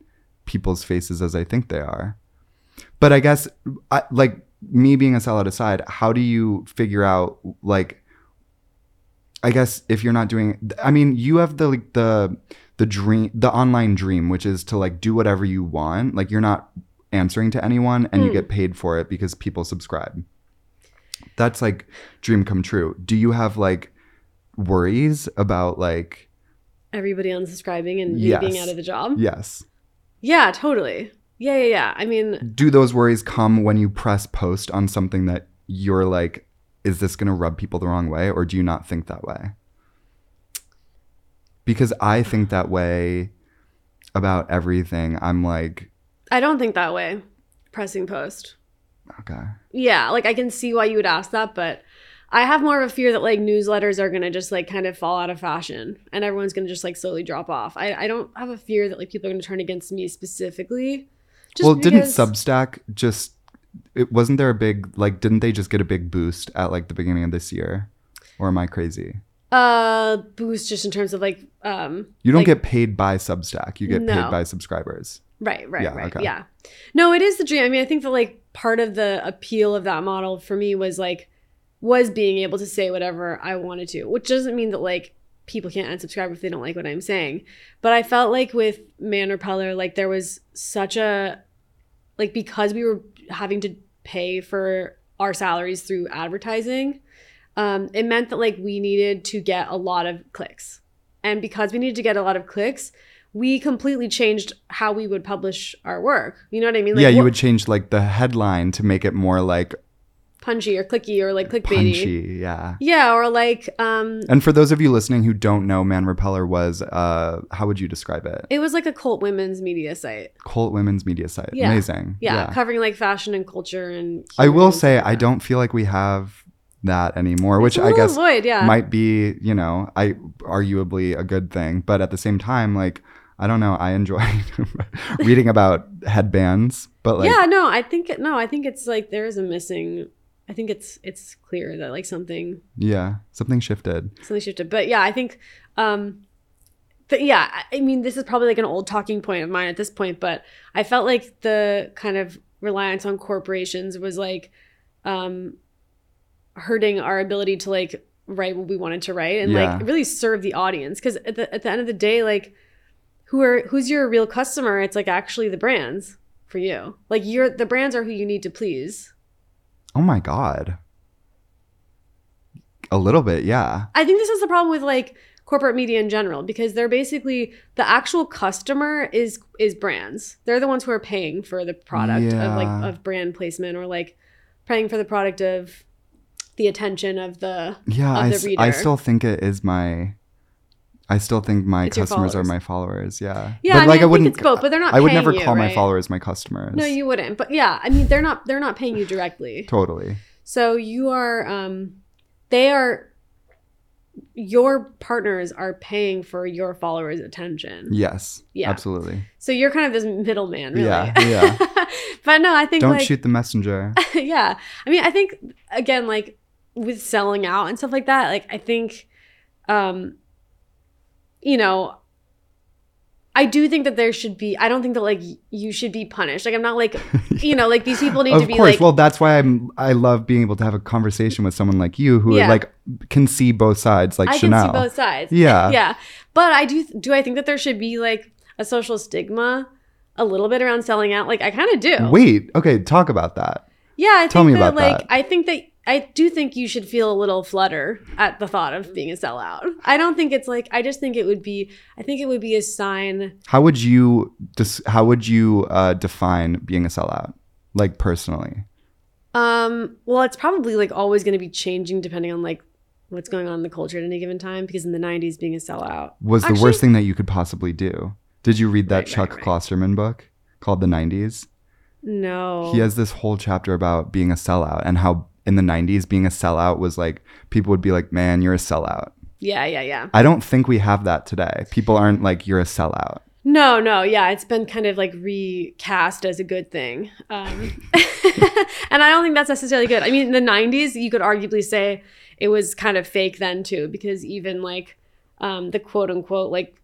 people's faces as I think they are. But I guess, I, like, me being a sellout aside, how do you figure out, like, I guess if you're not doing, I mean, you have the like the the dream, the online dream, which is to like do whatever you want. Like you're not answering to anyone, and you Hmm. get paid for it because people subscribe. That's like dream come true. Do you have like worries about like Everybody unsubscribing and you being out of the job. yes? Yeah, totally. Yeah, yeah, yeah. I mean, Do those worries come when you press post on something that you're like, is this going to rub people the wrong way, or do you not think that way? Because I think that way about everything. I'm like, I don't think that way. Pressing post. okay, Yeah, like I can see why you would ask that, but I have more of a fear that like newsletters are gonna just like kind of fall out of fashion and everyone's gonna just like slowly drop off. I, I don't have a fear that like people are gonna turn against me specifically. Just well, didn't Substack just? It wasn't there a big like? Didn't they just get a big boost at like the beginning of this year? Or am I crazy? uh boost just in terms of like um You don't like- get paid by Substack. You get No. paid by subscribers. Right, right, Yeah, right. okay. Yeah. No, it is the dream. I mean, I think that like part of the appeal of that model for me was like was being able to say whatever I wanted to, which doesn't mean that like people can't unsubscribe if they don't like what I'm saying. But I felt like with Man Repeller, like there was such a like because we were having to pay for our salaries through advertising, um, it meant that like we needed to get a lot of clicks. And because we needed to get a lot of clicks, we completely changed how we would publish our work. You know what I mean? Like, yeah, you would change like the headline to make it more like punchy or clicky or like clickbaity. punchy. Yeah. Yeah, or like um And for those of you listening who don't know, Man Repeller was, uh, how would you describe it? it was like a cult women's media site. Cult women's media site. Yeah. Amazing. Yeah, covering like fashion and culture and I will say, I don't feel like we have that anymore, which I guess void, yeah. might be, you know, I arguably a good thing, but at the same time, like I don't know, I enjoy reading about headbands, but like yeah, no, I think no, I think it's like there is a missing. I think it's it's clear that like something yeah, something shifted. something shifted. But yeah, I think, um, but yeah, I mean, this is probably like an old talking point of mine at this point, but I felt like the kind of reliance on corporations was like, um, hurting our ability to like write what we wanted to write and Yeah. like really serve the audience. Because at the at the end of the day, like, who are who's your real customer? It's like actually the brands for you. Like you're the brands are who you need to please. Oh my god. A little bit, yeah. I think this is the problem with like corporate media in general because they're basically the actual customer is is brands. They're the ones who are paying for the product of like of brand placement or like paying for the product of the attention of the Yeah, of I, the s- reader. I still think it is my I still think my It's customers are my followers, yeah. Yeah, I mean, I think wouldn't it's both, but they're not I would never you, call my followers my customers. No, you wouldn't. But yeah, I mean they're not they're not paying you directly. totally. So you are um they are your partners are paying for your followers' attention. Yes. Yeah. Absolutely. So you're kind of this middleman, really. Yeah, yeah. but no, I think Don't like shoot the messenger. yeah. I mean, I think again, like with selling out and stuff like that, like I think, um, you know, I do think that there should be. I don't think that like you should be punished. Like I'm not like, you know, like these people need of to be course. like. well, that's why I'm I love being able to have a conversation with someone like you who Yeah. like can see both sides like I Chanel. can see both sides. Yeah. yeah. But I do. Do I think that there should be like a social stigma, a little bit around selling out? Like I kind of do. Wait, okay, talk about that. Yeah, I think Tell me that, about like that. I think that I do think you should feel a little flutter at the thought of being a sellout. I don't think it's like I just think it would be I think it would be a sign How would you dis- how would you uh, define being a sellout? Like personally. um well it's probably like always going to be changing depending on like what's going on in the culture at any given time because in the 90s being a sellout Was the worst thing that you could possibly do. Did you read that Right, right, Chuck right. Klosterman book called The 90s? No. He has this whole chapter about being a sellout and how in the 90s being a sellout was like people would be like, "Man, you're a sellout." Yeah, yeah, yeah. I don't think we have that today. People aren't like you're a sellout. No, no, yeah, it's been kind of like recast as a good thing. Um, and I don't think that's necessarily good. I mean, in the 90s, you could arguably say it was kind of fake then too, because even like um, the quote unquote like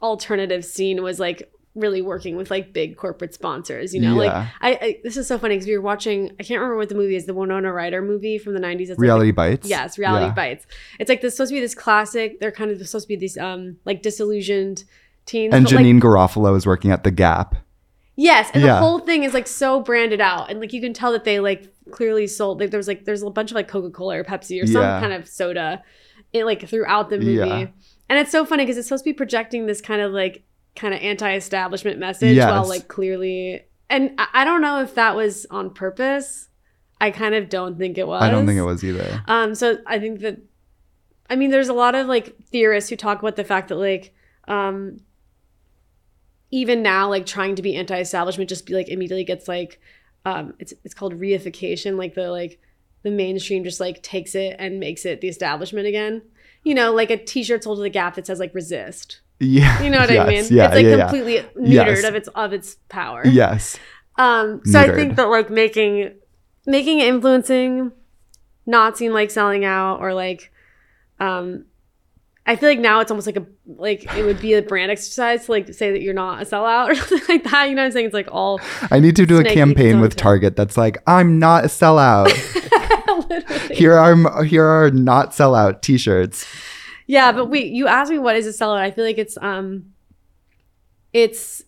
alternative scene was like really working with like big corporate sponsors, you know? Like, I, I this is so funny because we were watching, I can't remember what the movie is, the Winona Ryder movie from the 90s. It's like- Reality bites. Yes, reality Yeah. bites. It's like this supposed to be this classic. They're kind of supposed to be these um like disillusioned teens. And but, like, Janeane Garofalo is working at the Gap. yes, and Yeah. the whole thing is like so branded out, and like you can tell that they like clearly sold. Like there's like there's a bunch of like Coca Cola or Pepsi or some kind of soda, it like throughout the movie. Yeah. And it's so funny because it's supposed to be projecting this kind of like kind of anti-establishment message while like clearly. And I, I don't know if that was on purpose. I kind of don't think it was. I don't think it was either. Um, so I think that, I mean, there's a lot of like theorists who talk about the fact that like, um, even now, like trying to be anti-establishment just be like immediately gets like, um, it's it's called reification. Like the like the mainstream just like takes it and makes it the establishment again. You know, like a T-shirt sold to the Gap that says like resist. Yeah. You know what yes, I mean? Yeah, it's like yeah, yeah. completely neutered Yes. of its of its power. Yes. Um, so I think that like making making influencing not seem like selling out or like um I feel like now it's almost like a like it would be a brand exercise to like say that you're not a sellout or something like that. You know what I'm saying? It's like all I need to do a campaign with Target that's like, I'm not a sellout. here are here are not sellout t-shirts. Yeah, but wait, you asked me what is a sellout. I feel like it's um it's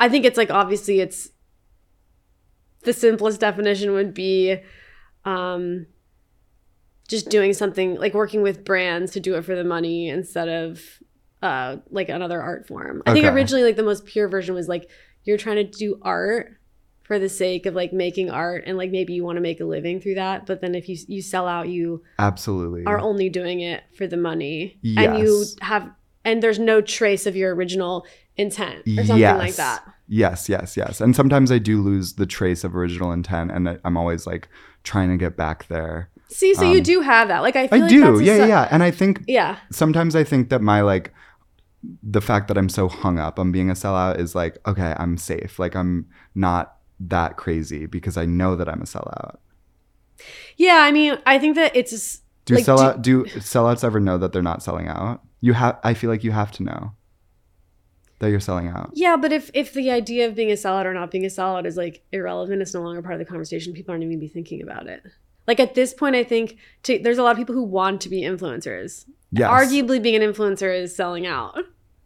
I think it's like obviously it's the simplest definition would be um just doing something like working with brands to do it for the money instead of uh like another art form. I think originally like the most pure version was like you're trying to do art for the sake of like making art and like maybe you want to make a living through that, but then if you you sell out you Absolutely. are only doing it for the money and you have and there's no trace of your original intent or something like Yes. that Yes, yes, yes. And sometimes I do lose the trace of original intent and I'm always like trying to get back there. See, so you Um, do have that. Like I feel I like do. Yeah, yeah, yeah. And I think Yeah. sometimes I think that my like the fact that I'm so hung up on being a sellout is like, okay, I'm safe. Like I'm not that crazy because I know that I'm a sellout. Yeah, I mean, I think that it's just- Do like, sellout do, sellouts ever know that they're not selling out? You have I feel like you have to know that you're selling out. Yeah, but if if the idea of being a sellout or not being a sellout is like irrelevant, it's no longer part of the conversation. People aren't even be thinking about it. Like at this point, I think to, there's a lot of people who want to be influencers. Yes. Arguably, being an influencer is selling out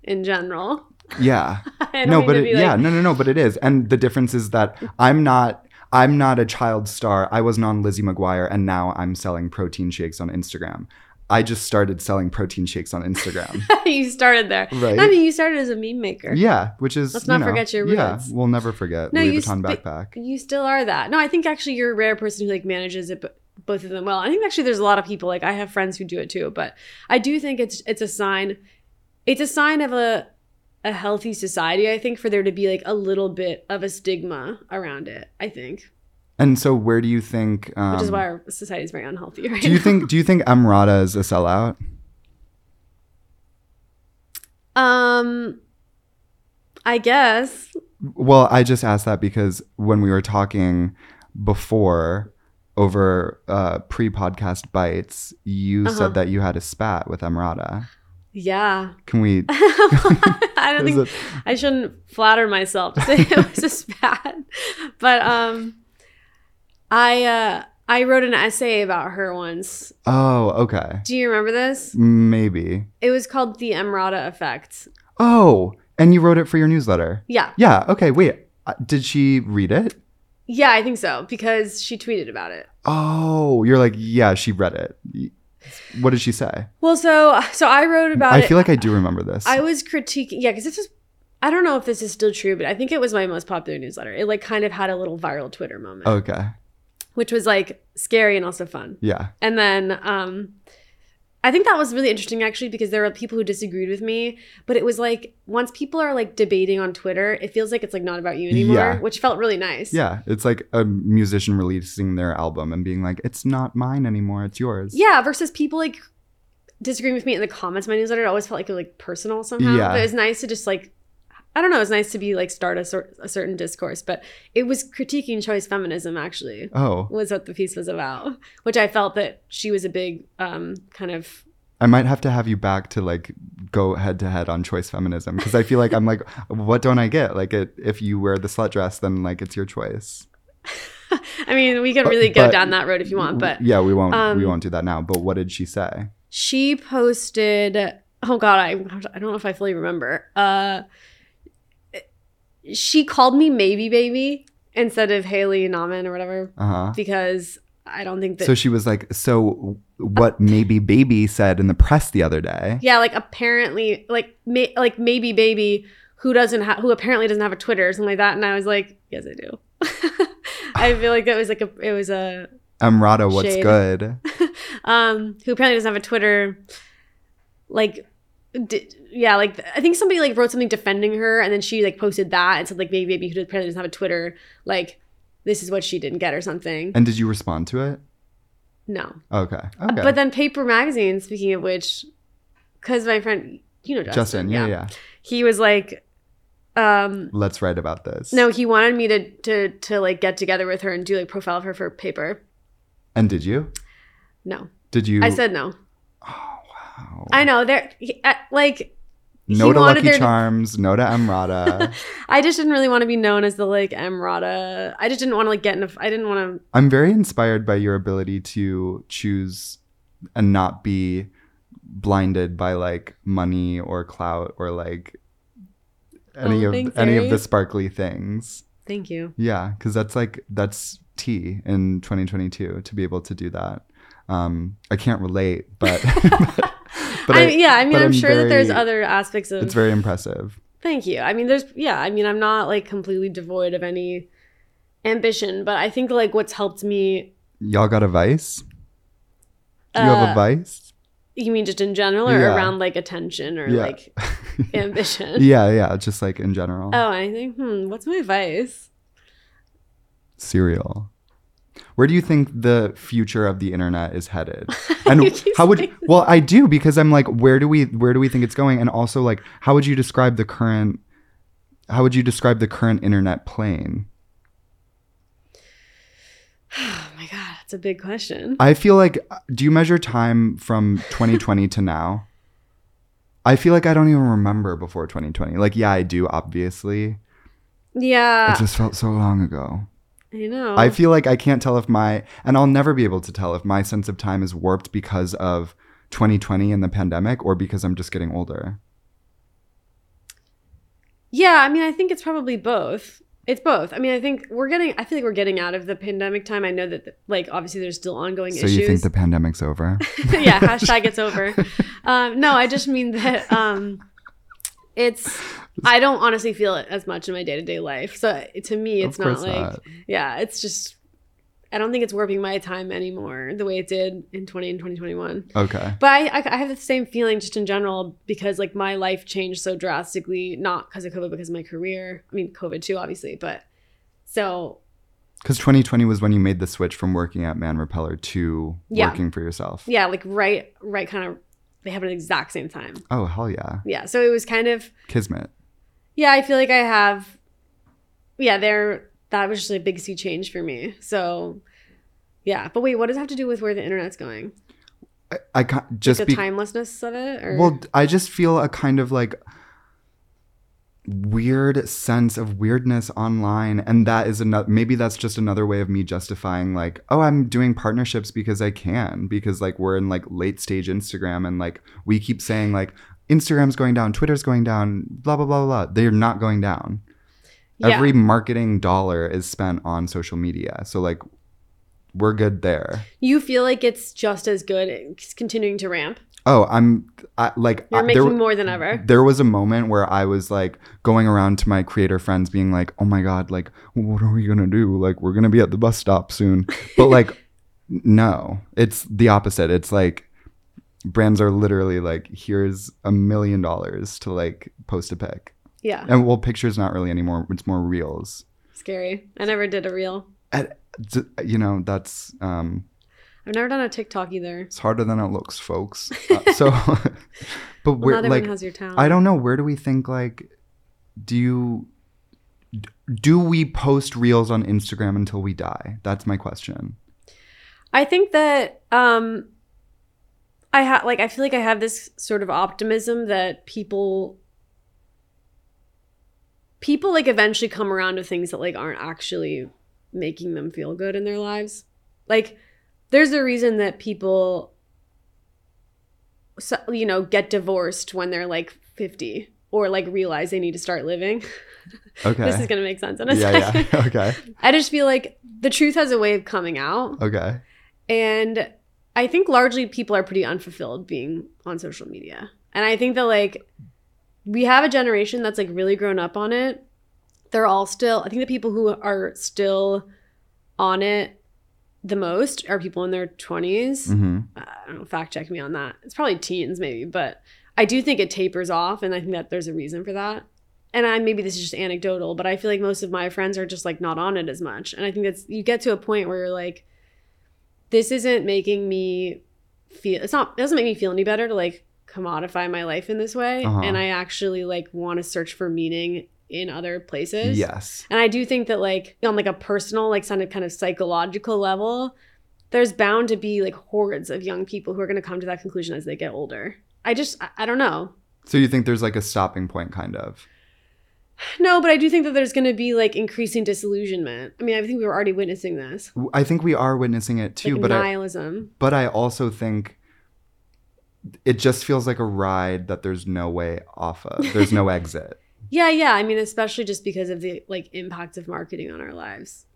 in general. Yeah. No, but it, like- yeah, no, no, no, but it is. And the difference is that I'm not I'm not a child star. I wasn't on Lizzie McGuire and now I'm selling protein shakes on Instagram. I just started selling protein shakes on Instagram. you started there. Right. I mean, you started as a meme maker. yeah, which is Let's you not know, forget your roots. Yeah, we'll never forget No, Louis you Vuitton sp- backpack. You still are that. No, I think actually you're a rare person who like manages it, but both of them well. I think actually there's a lot of people like I have friends who do it too, but I do think it's it's a sign. It's a sign of a a healthy society. I think for there to be like a little bit of a stigma around it. I think, And so, where do you think? Um, which is why our society is very unhealthy right do you now. think? Do you think Emrata is a sellout? Um, I guess. Well, I just asked that because when we were talking before over uh, pre-podcast bites, you Uh-huh. said that you had a spat with Emrata. Yeah. Can we? I don't think it- I shouldn't flatter myself to say it was just bad, But um I uh I wrote an essay about her once. Oh, okay, Do you remember this? maybe. It was called the Emrata effect. Oh, and you wrote it for your newsletter. Yeah. Yeah. Okay. Wait. Uh, Did she read it? Yeah, I think so because she tweeted about it. Oh, you're like, yeah, she read it. What did she say? Well, so so I wrote about I it. feel like I do remember this. I was critiquing yeah, cuz this is I don't know if this is still true, but I think it was my most popular newsletter. It like kind of had a little viral Twitter moment, okay. which was like scary and also fun. Yeah. And then um I think that was really interesting actually because there were people who disagreed with me, but it was like once people are like debating on Twitter, it feels like it's like not about you anymore, Yeah. which felt really nice. Yeah. It's like a musician releasing their album and being like, it's not mine anymore. It's yours. Yeah, versus people like disagreeing with me in the comments of my newsletter. It always felt like it was like personal somehow. Yeah. But it was nice to just like I don't know, it's nice to be like start a, a certain discourse, but it was critiquing choice feminism actually. Oh, Was what the piece was about, which I felt that she was a big um, kind of I might have to have you back to like go head to head on choice feminism because I feel like I'm like, what don't I get? Like, it, if you wear the slut dress, then like it's your choice. I mean, we But- really go but- down that road if you want, but yeah, we won't. we um, won't do that now. But what did she say? she posted oh god i i don't know if i fully remember uh she called me maybe baby instead of haley Nahman or whatever Uh huh. because i don't think that So she was like, so what? Maybe baby said in the press the other day. yeah like apparently like may, like maybe baby who doesn't have who apparently doesn't have a twitter or something like that and i was like yes i do i feel like it was like a it was a Emrata, what's Shade. good? um who apparently doesn't have a twitter like di- yeah like i think somebody like wrote something defending her and then she like posted that and said like maybe maybe who apparently doesn't have a twitter like this is what she didn't get or something And did you respond to it? no Okay. Okay. but then paper magazine speaking of which because my friend you know justin, Justin, yeah, yeah, he was like um Let's write about this. no he wanted me to to to like get together with her and do like profile of her for paper And did you? no Did you? i said no Wow. i know there he- uh, like No to Lucky to- Charms. No to Emrata. I just didn't really want to be known as the like Emrata. I just didn't want to like get in a. I didn't want to. I'm very inspired by your ability to choose and not be blinded by like money or clout or like any Oh, of thanks, any of the sparkly things. Thank you. Yeah, because that's like that's tea in 2022 to be able to do that. Um, I can't relate, but but I, yeah, I mean, but I'm, sure that there's other aspects of. It's very impressive. Thank you. I mean, there's yeah. I mean, I'm not like completely devoid of any ambition, but I think like what's helped me. Y'all got a vice? Do you have a Uh, vice? You mean just in general, or Yeah. around like attention or Yeah. like ambition? yeah, yeah, just like in general. Oh, I think hmm. What's my vice? Cereal. Where do you think the future of the internet is headed? And how would well I do because I'm like where do we where do we think it's going? And also like how would you describe the current how would you describe the current internet plane? Oh my god, that's a big question. I feel like do you measure time from 2020 to now? I feel like I don't even remember before 2020. Like yeah, I do obviously. yeah, It just felt so long ago. I know. I feel like I can't tell if my, and I'll never be able to tell if my sense of time is warped because of 2020 and the pandemic or because I'm just getting older. Yeah, I mean, I think it's probably both. It's both. I mean, I think we're getting. I feel like we're getting out of the pandemic time. I know that, like, obviously, there's still ongoing So issues. So you think the pandemic's over? yeah, hashtag it's over. Um, no, I just mean that um, it's. I don't honestly feel it as much in my day to day life. So to me, it's not like. not. Yeah, it's just. I don't think it's warping my time anymore the way it did in 20 and 2021. Okay. But I, I, I have the same feeling just in general because like my life changed so drastically, not because of COVID, because of my career. I mean, COVID too, obviously. But so Because 2020 was when you made the switch from working at Man Repeller to Yeah. working for yourself. yeah, like right, right, kind of. They happened at the exact same time. Oh, hell yeah. Yeah, so it was kind of Kismet. yeah. I feel like I have. Yeah, there. That was just a big sea change for me. So, yeah. But wait, what does it have to do with where the internet's going? I, I ca- just The be- timelessness of it, or Well, I just feel a kind of like weird sense of weirdness online and that is another maybe that's just another way of me justifying like oh i'm doing partnerships because i can because like we're in like late stage instagram and like we keep saying like instagram's going down twitter's going down blah blah blah blah they're not going down Yeah. every marketing dollar is spent on social media so like we're good there you feel like it's just as good, continuing to ramp. Oh i'm I, like You're I- making there- more than ever. there was a moment where I was like going around to my creator friends being like, "Oh my god, like what are we going to do? Like we're going to be at the bus stop soon." But like no, it's the opposite. It's like brands are literally like, "Here's a million dollars to like post a pic." Yeah, And well, pictures not really anymore. It's more reels. scary. I never did a reel. And, you know, that's um I've never done a TikTok either. it's harder than it looks, folks. Uh, so but Well, not like has your talent. I don't know. Where do we think like do you do we post reels on Instagram until we die? That's my question. I think that um I have like I feel like I have this sort of optimism that people people like eventually come around to things that like aren't actually making them feel good in their lives. Like there's a reason that people so, you know get divorced when they're like 50 or like realize they need to start living. Okay. this is going to make sense in a yeah, second. yeah. Okay. I just feel like the truth has a way of coming out. Okay. And I think largely people are pretty unfulfilled being on social media. And I think that like we have a generation that's like really grown up on it. They're all still I think the people who are still on it the most are people in their 20s. hmm I don't know, fact check me on that. It's probably teens maybe, but I do think it tapers off and I think that there's a reason for that. And I maybe this is just anecdotal, but I feel like most of my friends are just like not on it as much. And I think that's you get to a point where you're like this isn't making me feel it's not it doesn't make me feel any better to like commodify my life in this way Uh-huh. and I actually like want to search for meaning in other places. Yes. And I do think that like on like a personal, like of kind of psychological level, there's bound to be like hordes of young people who are gonna come to that conclusion as they get older. I just I, I don't know. So you think there's like a stopping point kind of. No, but I do think that there's gonna be like increasing disillusionment. I mean, I think we were already witnessing this. I think we are witnessing it too, like but I, nihilism. but I also think it just feels like a ride that there's no way off of. There's no exit. Yeah, yeah. I mean, especially just because of the like impact of marketing on our lives.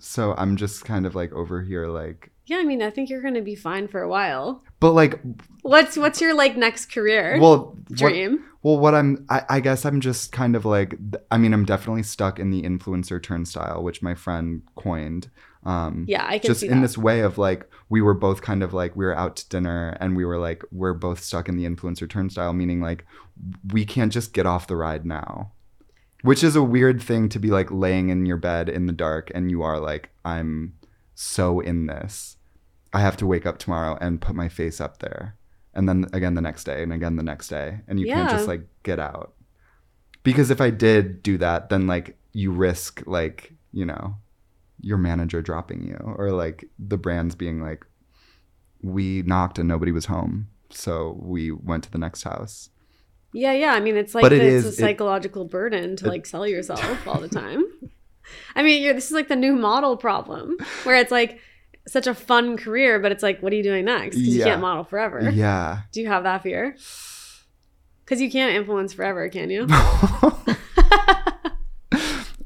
So I'm just kind of like over here like Yeah, I mean, I think you're gonna be fine for a while. but like What's what's your like next career well what, dream? Well, what I'm, I, I guess I'm just kind of like, I mean, I'm definitely stuck in the influencer turnstile, which my friend coined. Um, Yeah, I can just in this way of like, we were both kind of like, we were out to dinner and we were like, we're both stuck in the influencer turnstile, meaning like, we can't just get off the ride now. Which is a weird thing to be like laying in your bed in the dark and you are like, I'm so in this. I have to wake up tomorrow and put my face up there. And then again the next day and again the next day. And you can't just like get out. Because if I did do that, then like you risk like, you know, your manager dropping you or like the brands being like, we knocked and nobody was home. So we went to the next house. Yeah, yeah. I mean, it's like But the, it's is- a it- psychological burden to like sell yourself all the time. I mean, you're, this is like the new model problem where it's like such a fun career, but it's like, what are you doing next? 'Cause you can't model forever. Yeah. Do you have that fear? Because you can't influence forever, can you?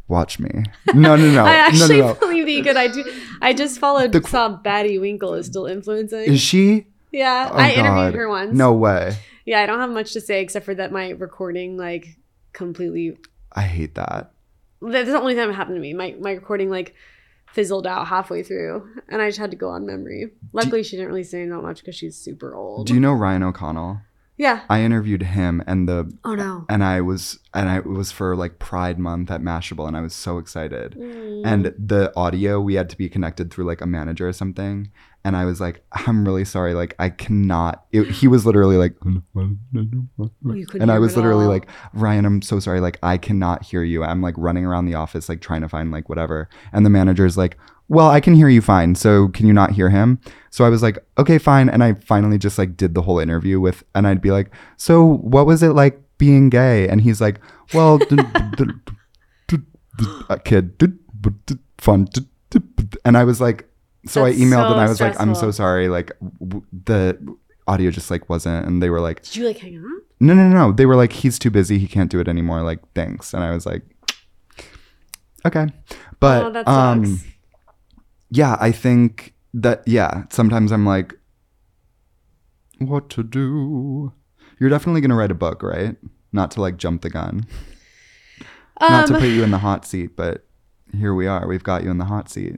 Watch me. No, no, no. I actually no, no, no. believe that you could. I do. I just followed. The saw Baddie Winkle is still influencing. Is she? yeah, Oh, I interviewed her once. No way. Yeah, I don't have much to say except for that my recording like completely. I hate that. That's the only time it happened to me. My my recording like fizzled out halfway through, and I just had to go on memory. Luckily, she didn't really say that much because she's super old. Do you know Ryan O'Connell? Yeah. I interviewed him and the Oh no. and I was and I it was for like Pride Month at Mashable and I was so excited. Mm. And the audio we had to be connected through like a manager or something. And I was like, I'm really sorry. Like I cannot. It, he was literally like, and I was literally all. like, Ryan, I'm so sorry. Like I cannot hear you. I'm like running around the office like trying to find like whatever. And the manager's like, well, I can hear you fine. So can you not hear him? So I was like, okay, fine. And I finally just like did the whole interview with, and I'd be like, so what was it like being gay? And he's like, well, kid, fun. And I was like, so I emailed so and I was like, I'm so sorry. Like w- the audio just like wasn't. And they were like, Did you like hang up? no, no, no. They were like, he's too busy. He can't do it anymore. Like, thanks. And I was like, okay. But oh, um. Yeah, I think that yeah. Sometimes I'm like, what to do? You're definitely gonna write a book, right? Not to like jump the gun, not to Um, put you in the hot seat, but here we are. We've got you in the hot seat.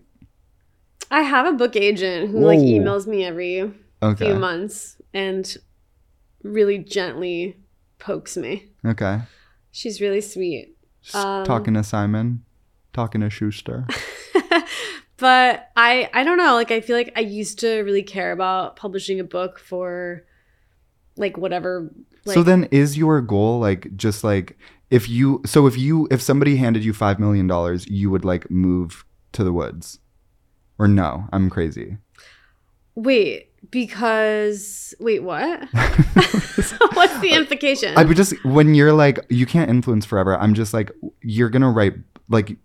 I have a book agent who like emails me every Okay. few months and really gently pokes me. Okay. She's really sweet. Um, talking to Simon, talking to Schuster. but I I don't know, like I feel like I used to really care about publishing a book for like whatever like so then is your goal like just like if you so if you if somebody handed you five million dollars you would like move to the woods? Or no? I'm crazy. Wait, because wait, what? What's the implication? i would just when you're like you can't influence forever. I'm just like you're gonna write like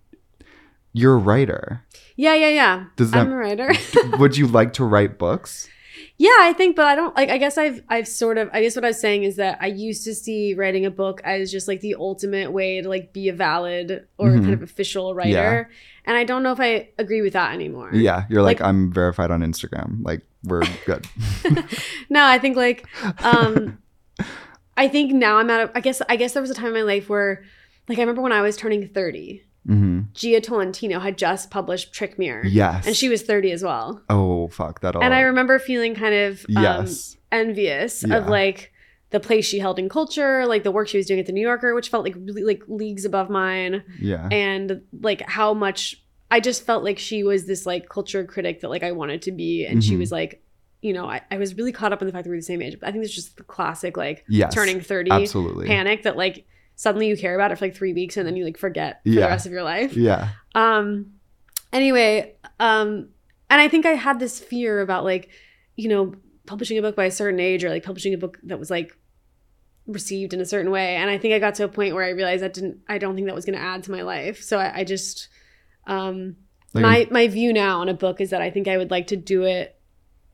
you're a writer yeah, yeah, yeah. Does that- I'm a writer. would you like to write books Yeah, I think, but I don't like. I guess I've I've sort of. I guess what I was saying is that I used to see writing a book as just like the ultimate way to like be a valid or Mhm. kind of official writer, and I don't know if I agree with that anymore. yeah you're like, Like- i'm verified on instagram like we're good No, I think like, um, I think now I'm at. A, I guess I guess there was a time in my life where, like, I remember when I was turning thirty, hmm Jia Tolentino had just published Trick Mirror, yes. And she was thirty as well. oh fuck that all And I remember feeling kind of um, yes. envious Yeah. of like the place she held in culture, like the work she was doing at the New Yorker, which felt like really like leagues above mine, yeah. And like how much I just felt like she was this like culture critic that like I wanted to be, and she Mhm. was like, you know, I, I was really caught up in the fact that we were the same age. But I think there's just the classic like yes. turning thirty absolutely. panic that like suddenly you care about it for like three weeks and then you like forget for Yeah. the rest of your life. yeah Um anyway, um and I think I had this fear about like, you know, publishing a book by a certain age or like publishing a book that was like received in a certain way. And I think I got to a point where I realized that didn't I don't think that was gonna add to my life. So I, I just um Like, my my view now on a book is that I think I would like to do it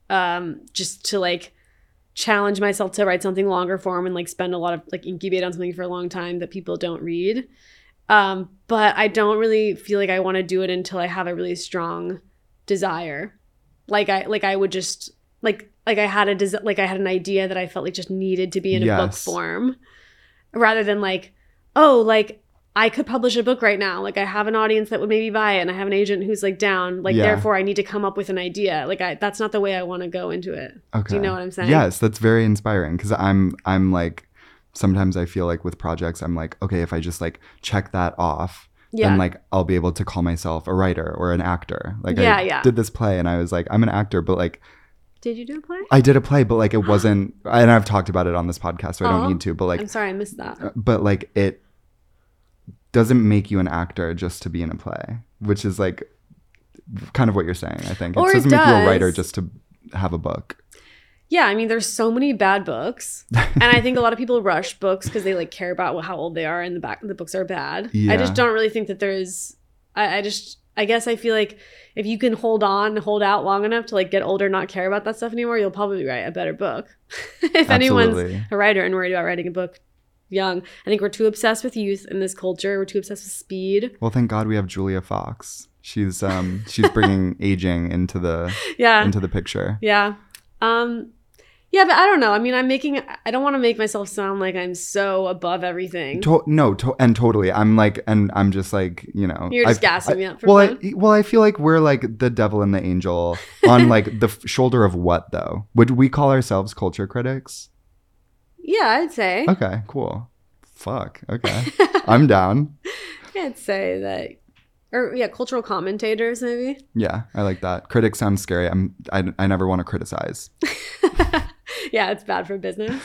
um just to like challenge myself to write something longer form and like spend a lot of like incubate on something for a long time that people don't read. Um, but I don't really feel like I want to do it until I have a really strong desire. Like I like I would just like like I had a des- like I had an idea that I felt like just needed to be in a book form rather than like oh like I could publish a book right now. Like I have an audience that would maybe buy it and I have an agent who's like down. Like Yeah. therefore I need to come up with an idea. Like I that's not the way I want to go into it. Okay. Do you know what I'm saying? Yes, that's very inspiring because I'm I'm like sometimes I feel like with projects I'm like okay if I just like check that off Yeah. And like I'll be able to call myself a writer or an actor. Like Yeah, I yeah. did this play and I was like, I'm an actor, but like Did you do a play? I did a play, but like it wasn't and I've talked about it on this podcast, so I don't Oh. need to, but like I'm sorry, I missed that. but like it doesn't make you an actor just to be in a play, which is like kind of what you're saying, I think. Or it it doesn't make you a writer just to have a book. Yeah, I mean, there's so many bad books, and I think a lot of people rush books because they like care about how old they are, and the back the books are bad. Yeah. I just don't really think that there's. I, I just, I guess, I feel like if you can hold on, hold out long enough to like get older, not care about that stuff anymore, you'll probably write a better book. if anyone's a writer and worried about writing a book young, I think we're too obsessed with youth in this culture. We're too obsessed with speed. Well, thank God we have Julia Fox. She's um she's bringing aging into the Yeah, into the picture. Yeah. Um yeah, but I don't know. I mean, I'm making I don't want to make myself sound like I'm so above everything. To- no, to- and totally. I'm like, and I'm just like, you know, You're just I- gassing I- me up for well, fun? I, well, I feel like we're like the devil and the angel on like the f- shoulder of what though? Would we call ourselves culture critics? Yeah, I'd say. Okay, cool. Fuck. Okay, I'm down. I'd say that or yeah, cultural commentators maybe. Yeah, I like that. Critics sounds scary. I'm. I, I never want to criticize. yeah, it's bad for business.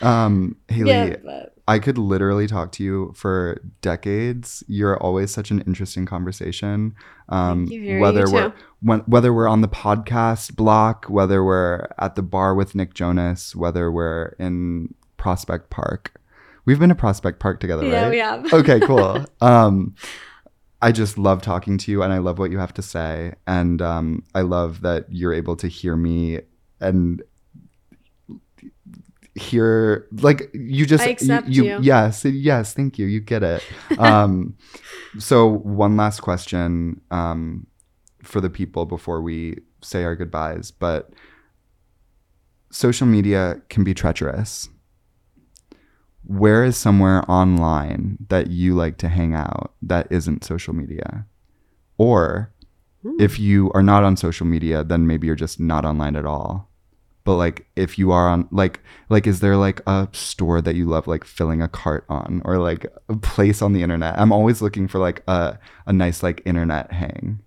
Um, Haley, Yeah, but I could literally talk to you for decades. You're always such an interesting conversation. Um, Thank you, Harry. whether we're when, whether we're on the podcast block, whether we're at the bar with Nick Jonas, whether we're in Prospect Park. We've been to Prospect Park together, yeah, right? we have. okay, cool. Um, I just love talking to you, and I love what you have to say, and um, I love that you're able to hear me and hear like you just I accept you, you. yes yes thank you you get it. Um so one last question um for the people before we say our goodbyes but social media can be treacherous. Where is somewhere online that you like to hang out that isn't social media? Or if you are not on social media then maybe you're just not online at all but like if you are on like like is there like a store that you love like filling a cart on or like a place on the internet i'm always looking for like a, a nice like internet hang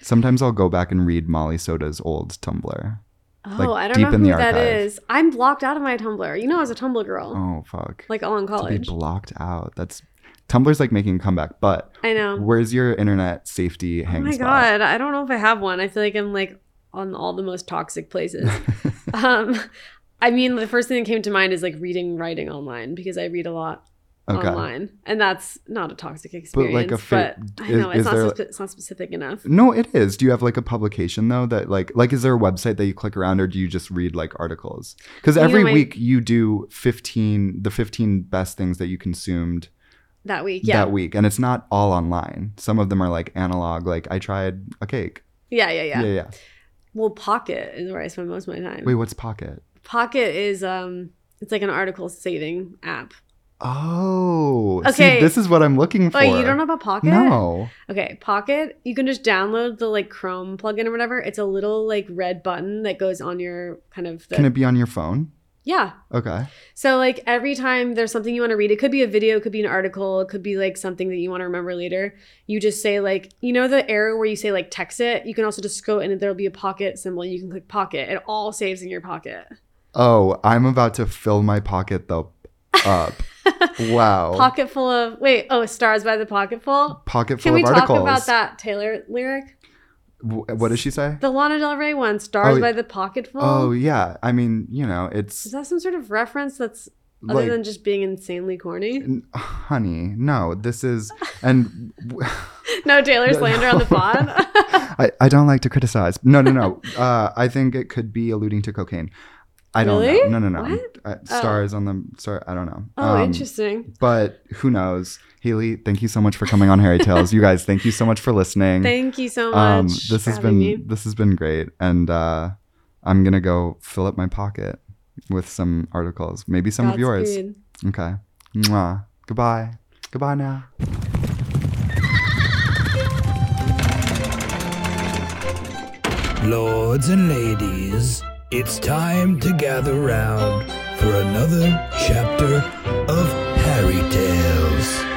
sometimes i'll go back and read molly soda's old tumblr Oh, like, I don't deep know who that archive. I'm blocked out of my Tumblr. You know, I was a Tumblr girl, oh fuck like all in to be college. blocked out that's tumblr's like making a comeback but I know. where's your internet safety Oh hang my spot god, I don't know if I have one. I feel like I'm like on all the most toxic places. um, I mean, the first thing that came to mind is like reading, writing online because I read a lot okay online, and that's not a toxic experience. like a fa- but I is- know it's not, there- spe- it's not specific enough. No, it is. Do you have like a publication though that like like is there a website that you click around or do you just read like articles? Because You know, every my- week you do fifteen the fifteen best things that you consumed That week, yeah, that week, and it's not all online. Some of them are like analog. Like I tried a cake. yeah, yeah, yeah, Yeah, yeah. Well, Pocket is where I spend most of my time. Wait, what's Pocket? Pocket is um, it's like an article saving app. Oh, Okay. See, this is what I'm looking for. Oh, you don't know about Pocket? No. Okay, Pocket, you can just download the like Chrome plugin or whatever. It's a little like red button that goes on your kind of the, Can it be on your phone? Yeah. Okay. So like every time there's something you want to read, it could be a video, it could be an article, it could be like something that you want to remember later. You just say like, you know the arrow where you say like text it, you can also just go and there'll be a pocket symbol. You can click pocket. It all saves in your pocket. Oh, I'm about to fill my pocket though up. wow. Pocket full of wait, oh, stars by the pocketful. Pocket full Can we talk articles. about that Taylor lyric? What does she say? The Lana Del Rey one, stars Oh, by the pocketful. Oh yeah, I mean, you know, it's Is that some sort of reference that's other like, than just being insanely corny? n- honey, no, this is, and No Taylor slander on the pod. I, I don't like to criticize. No, no, no. Uh, I think it could be alluding to cocaine. I don't Really? know. No, no, no. What? Uh, stars on the star. I don't know. oh, Um, interesting. But who knows? Haley, thank you so much for coming on Harry Tales. you guys, thank you so much for listening. Thank you so much. um, for this has been me. this has been great, and uh, I'm gonna go fill up my pocket with some articles, maybe some of yours. Godspeed. Okay. Mwah. Goodbye. Goodbye now. Lords and ladies, it's time to gather round for another chapter of Harry Tales.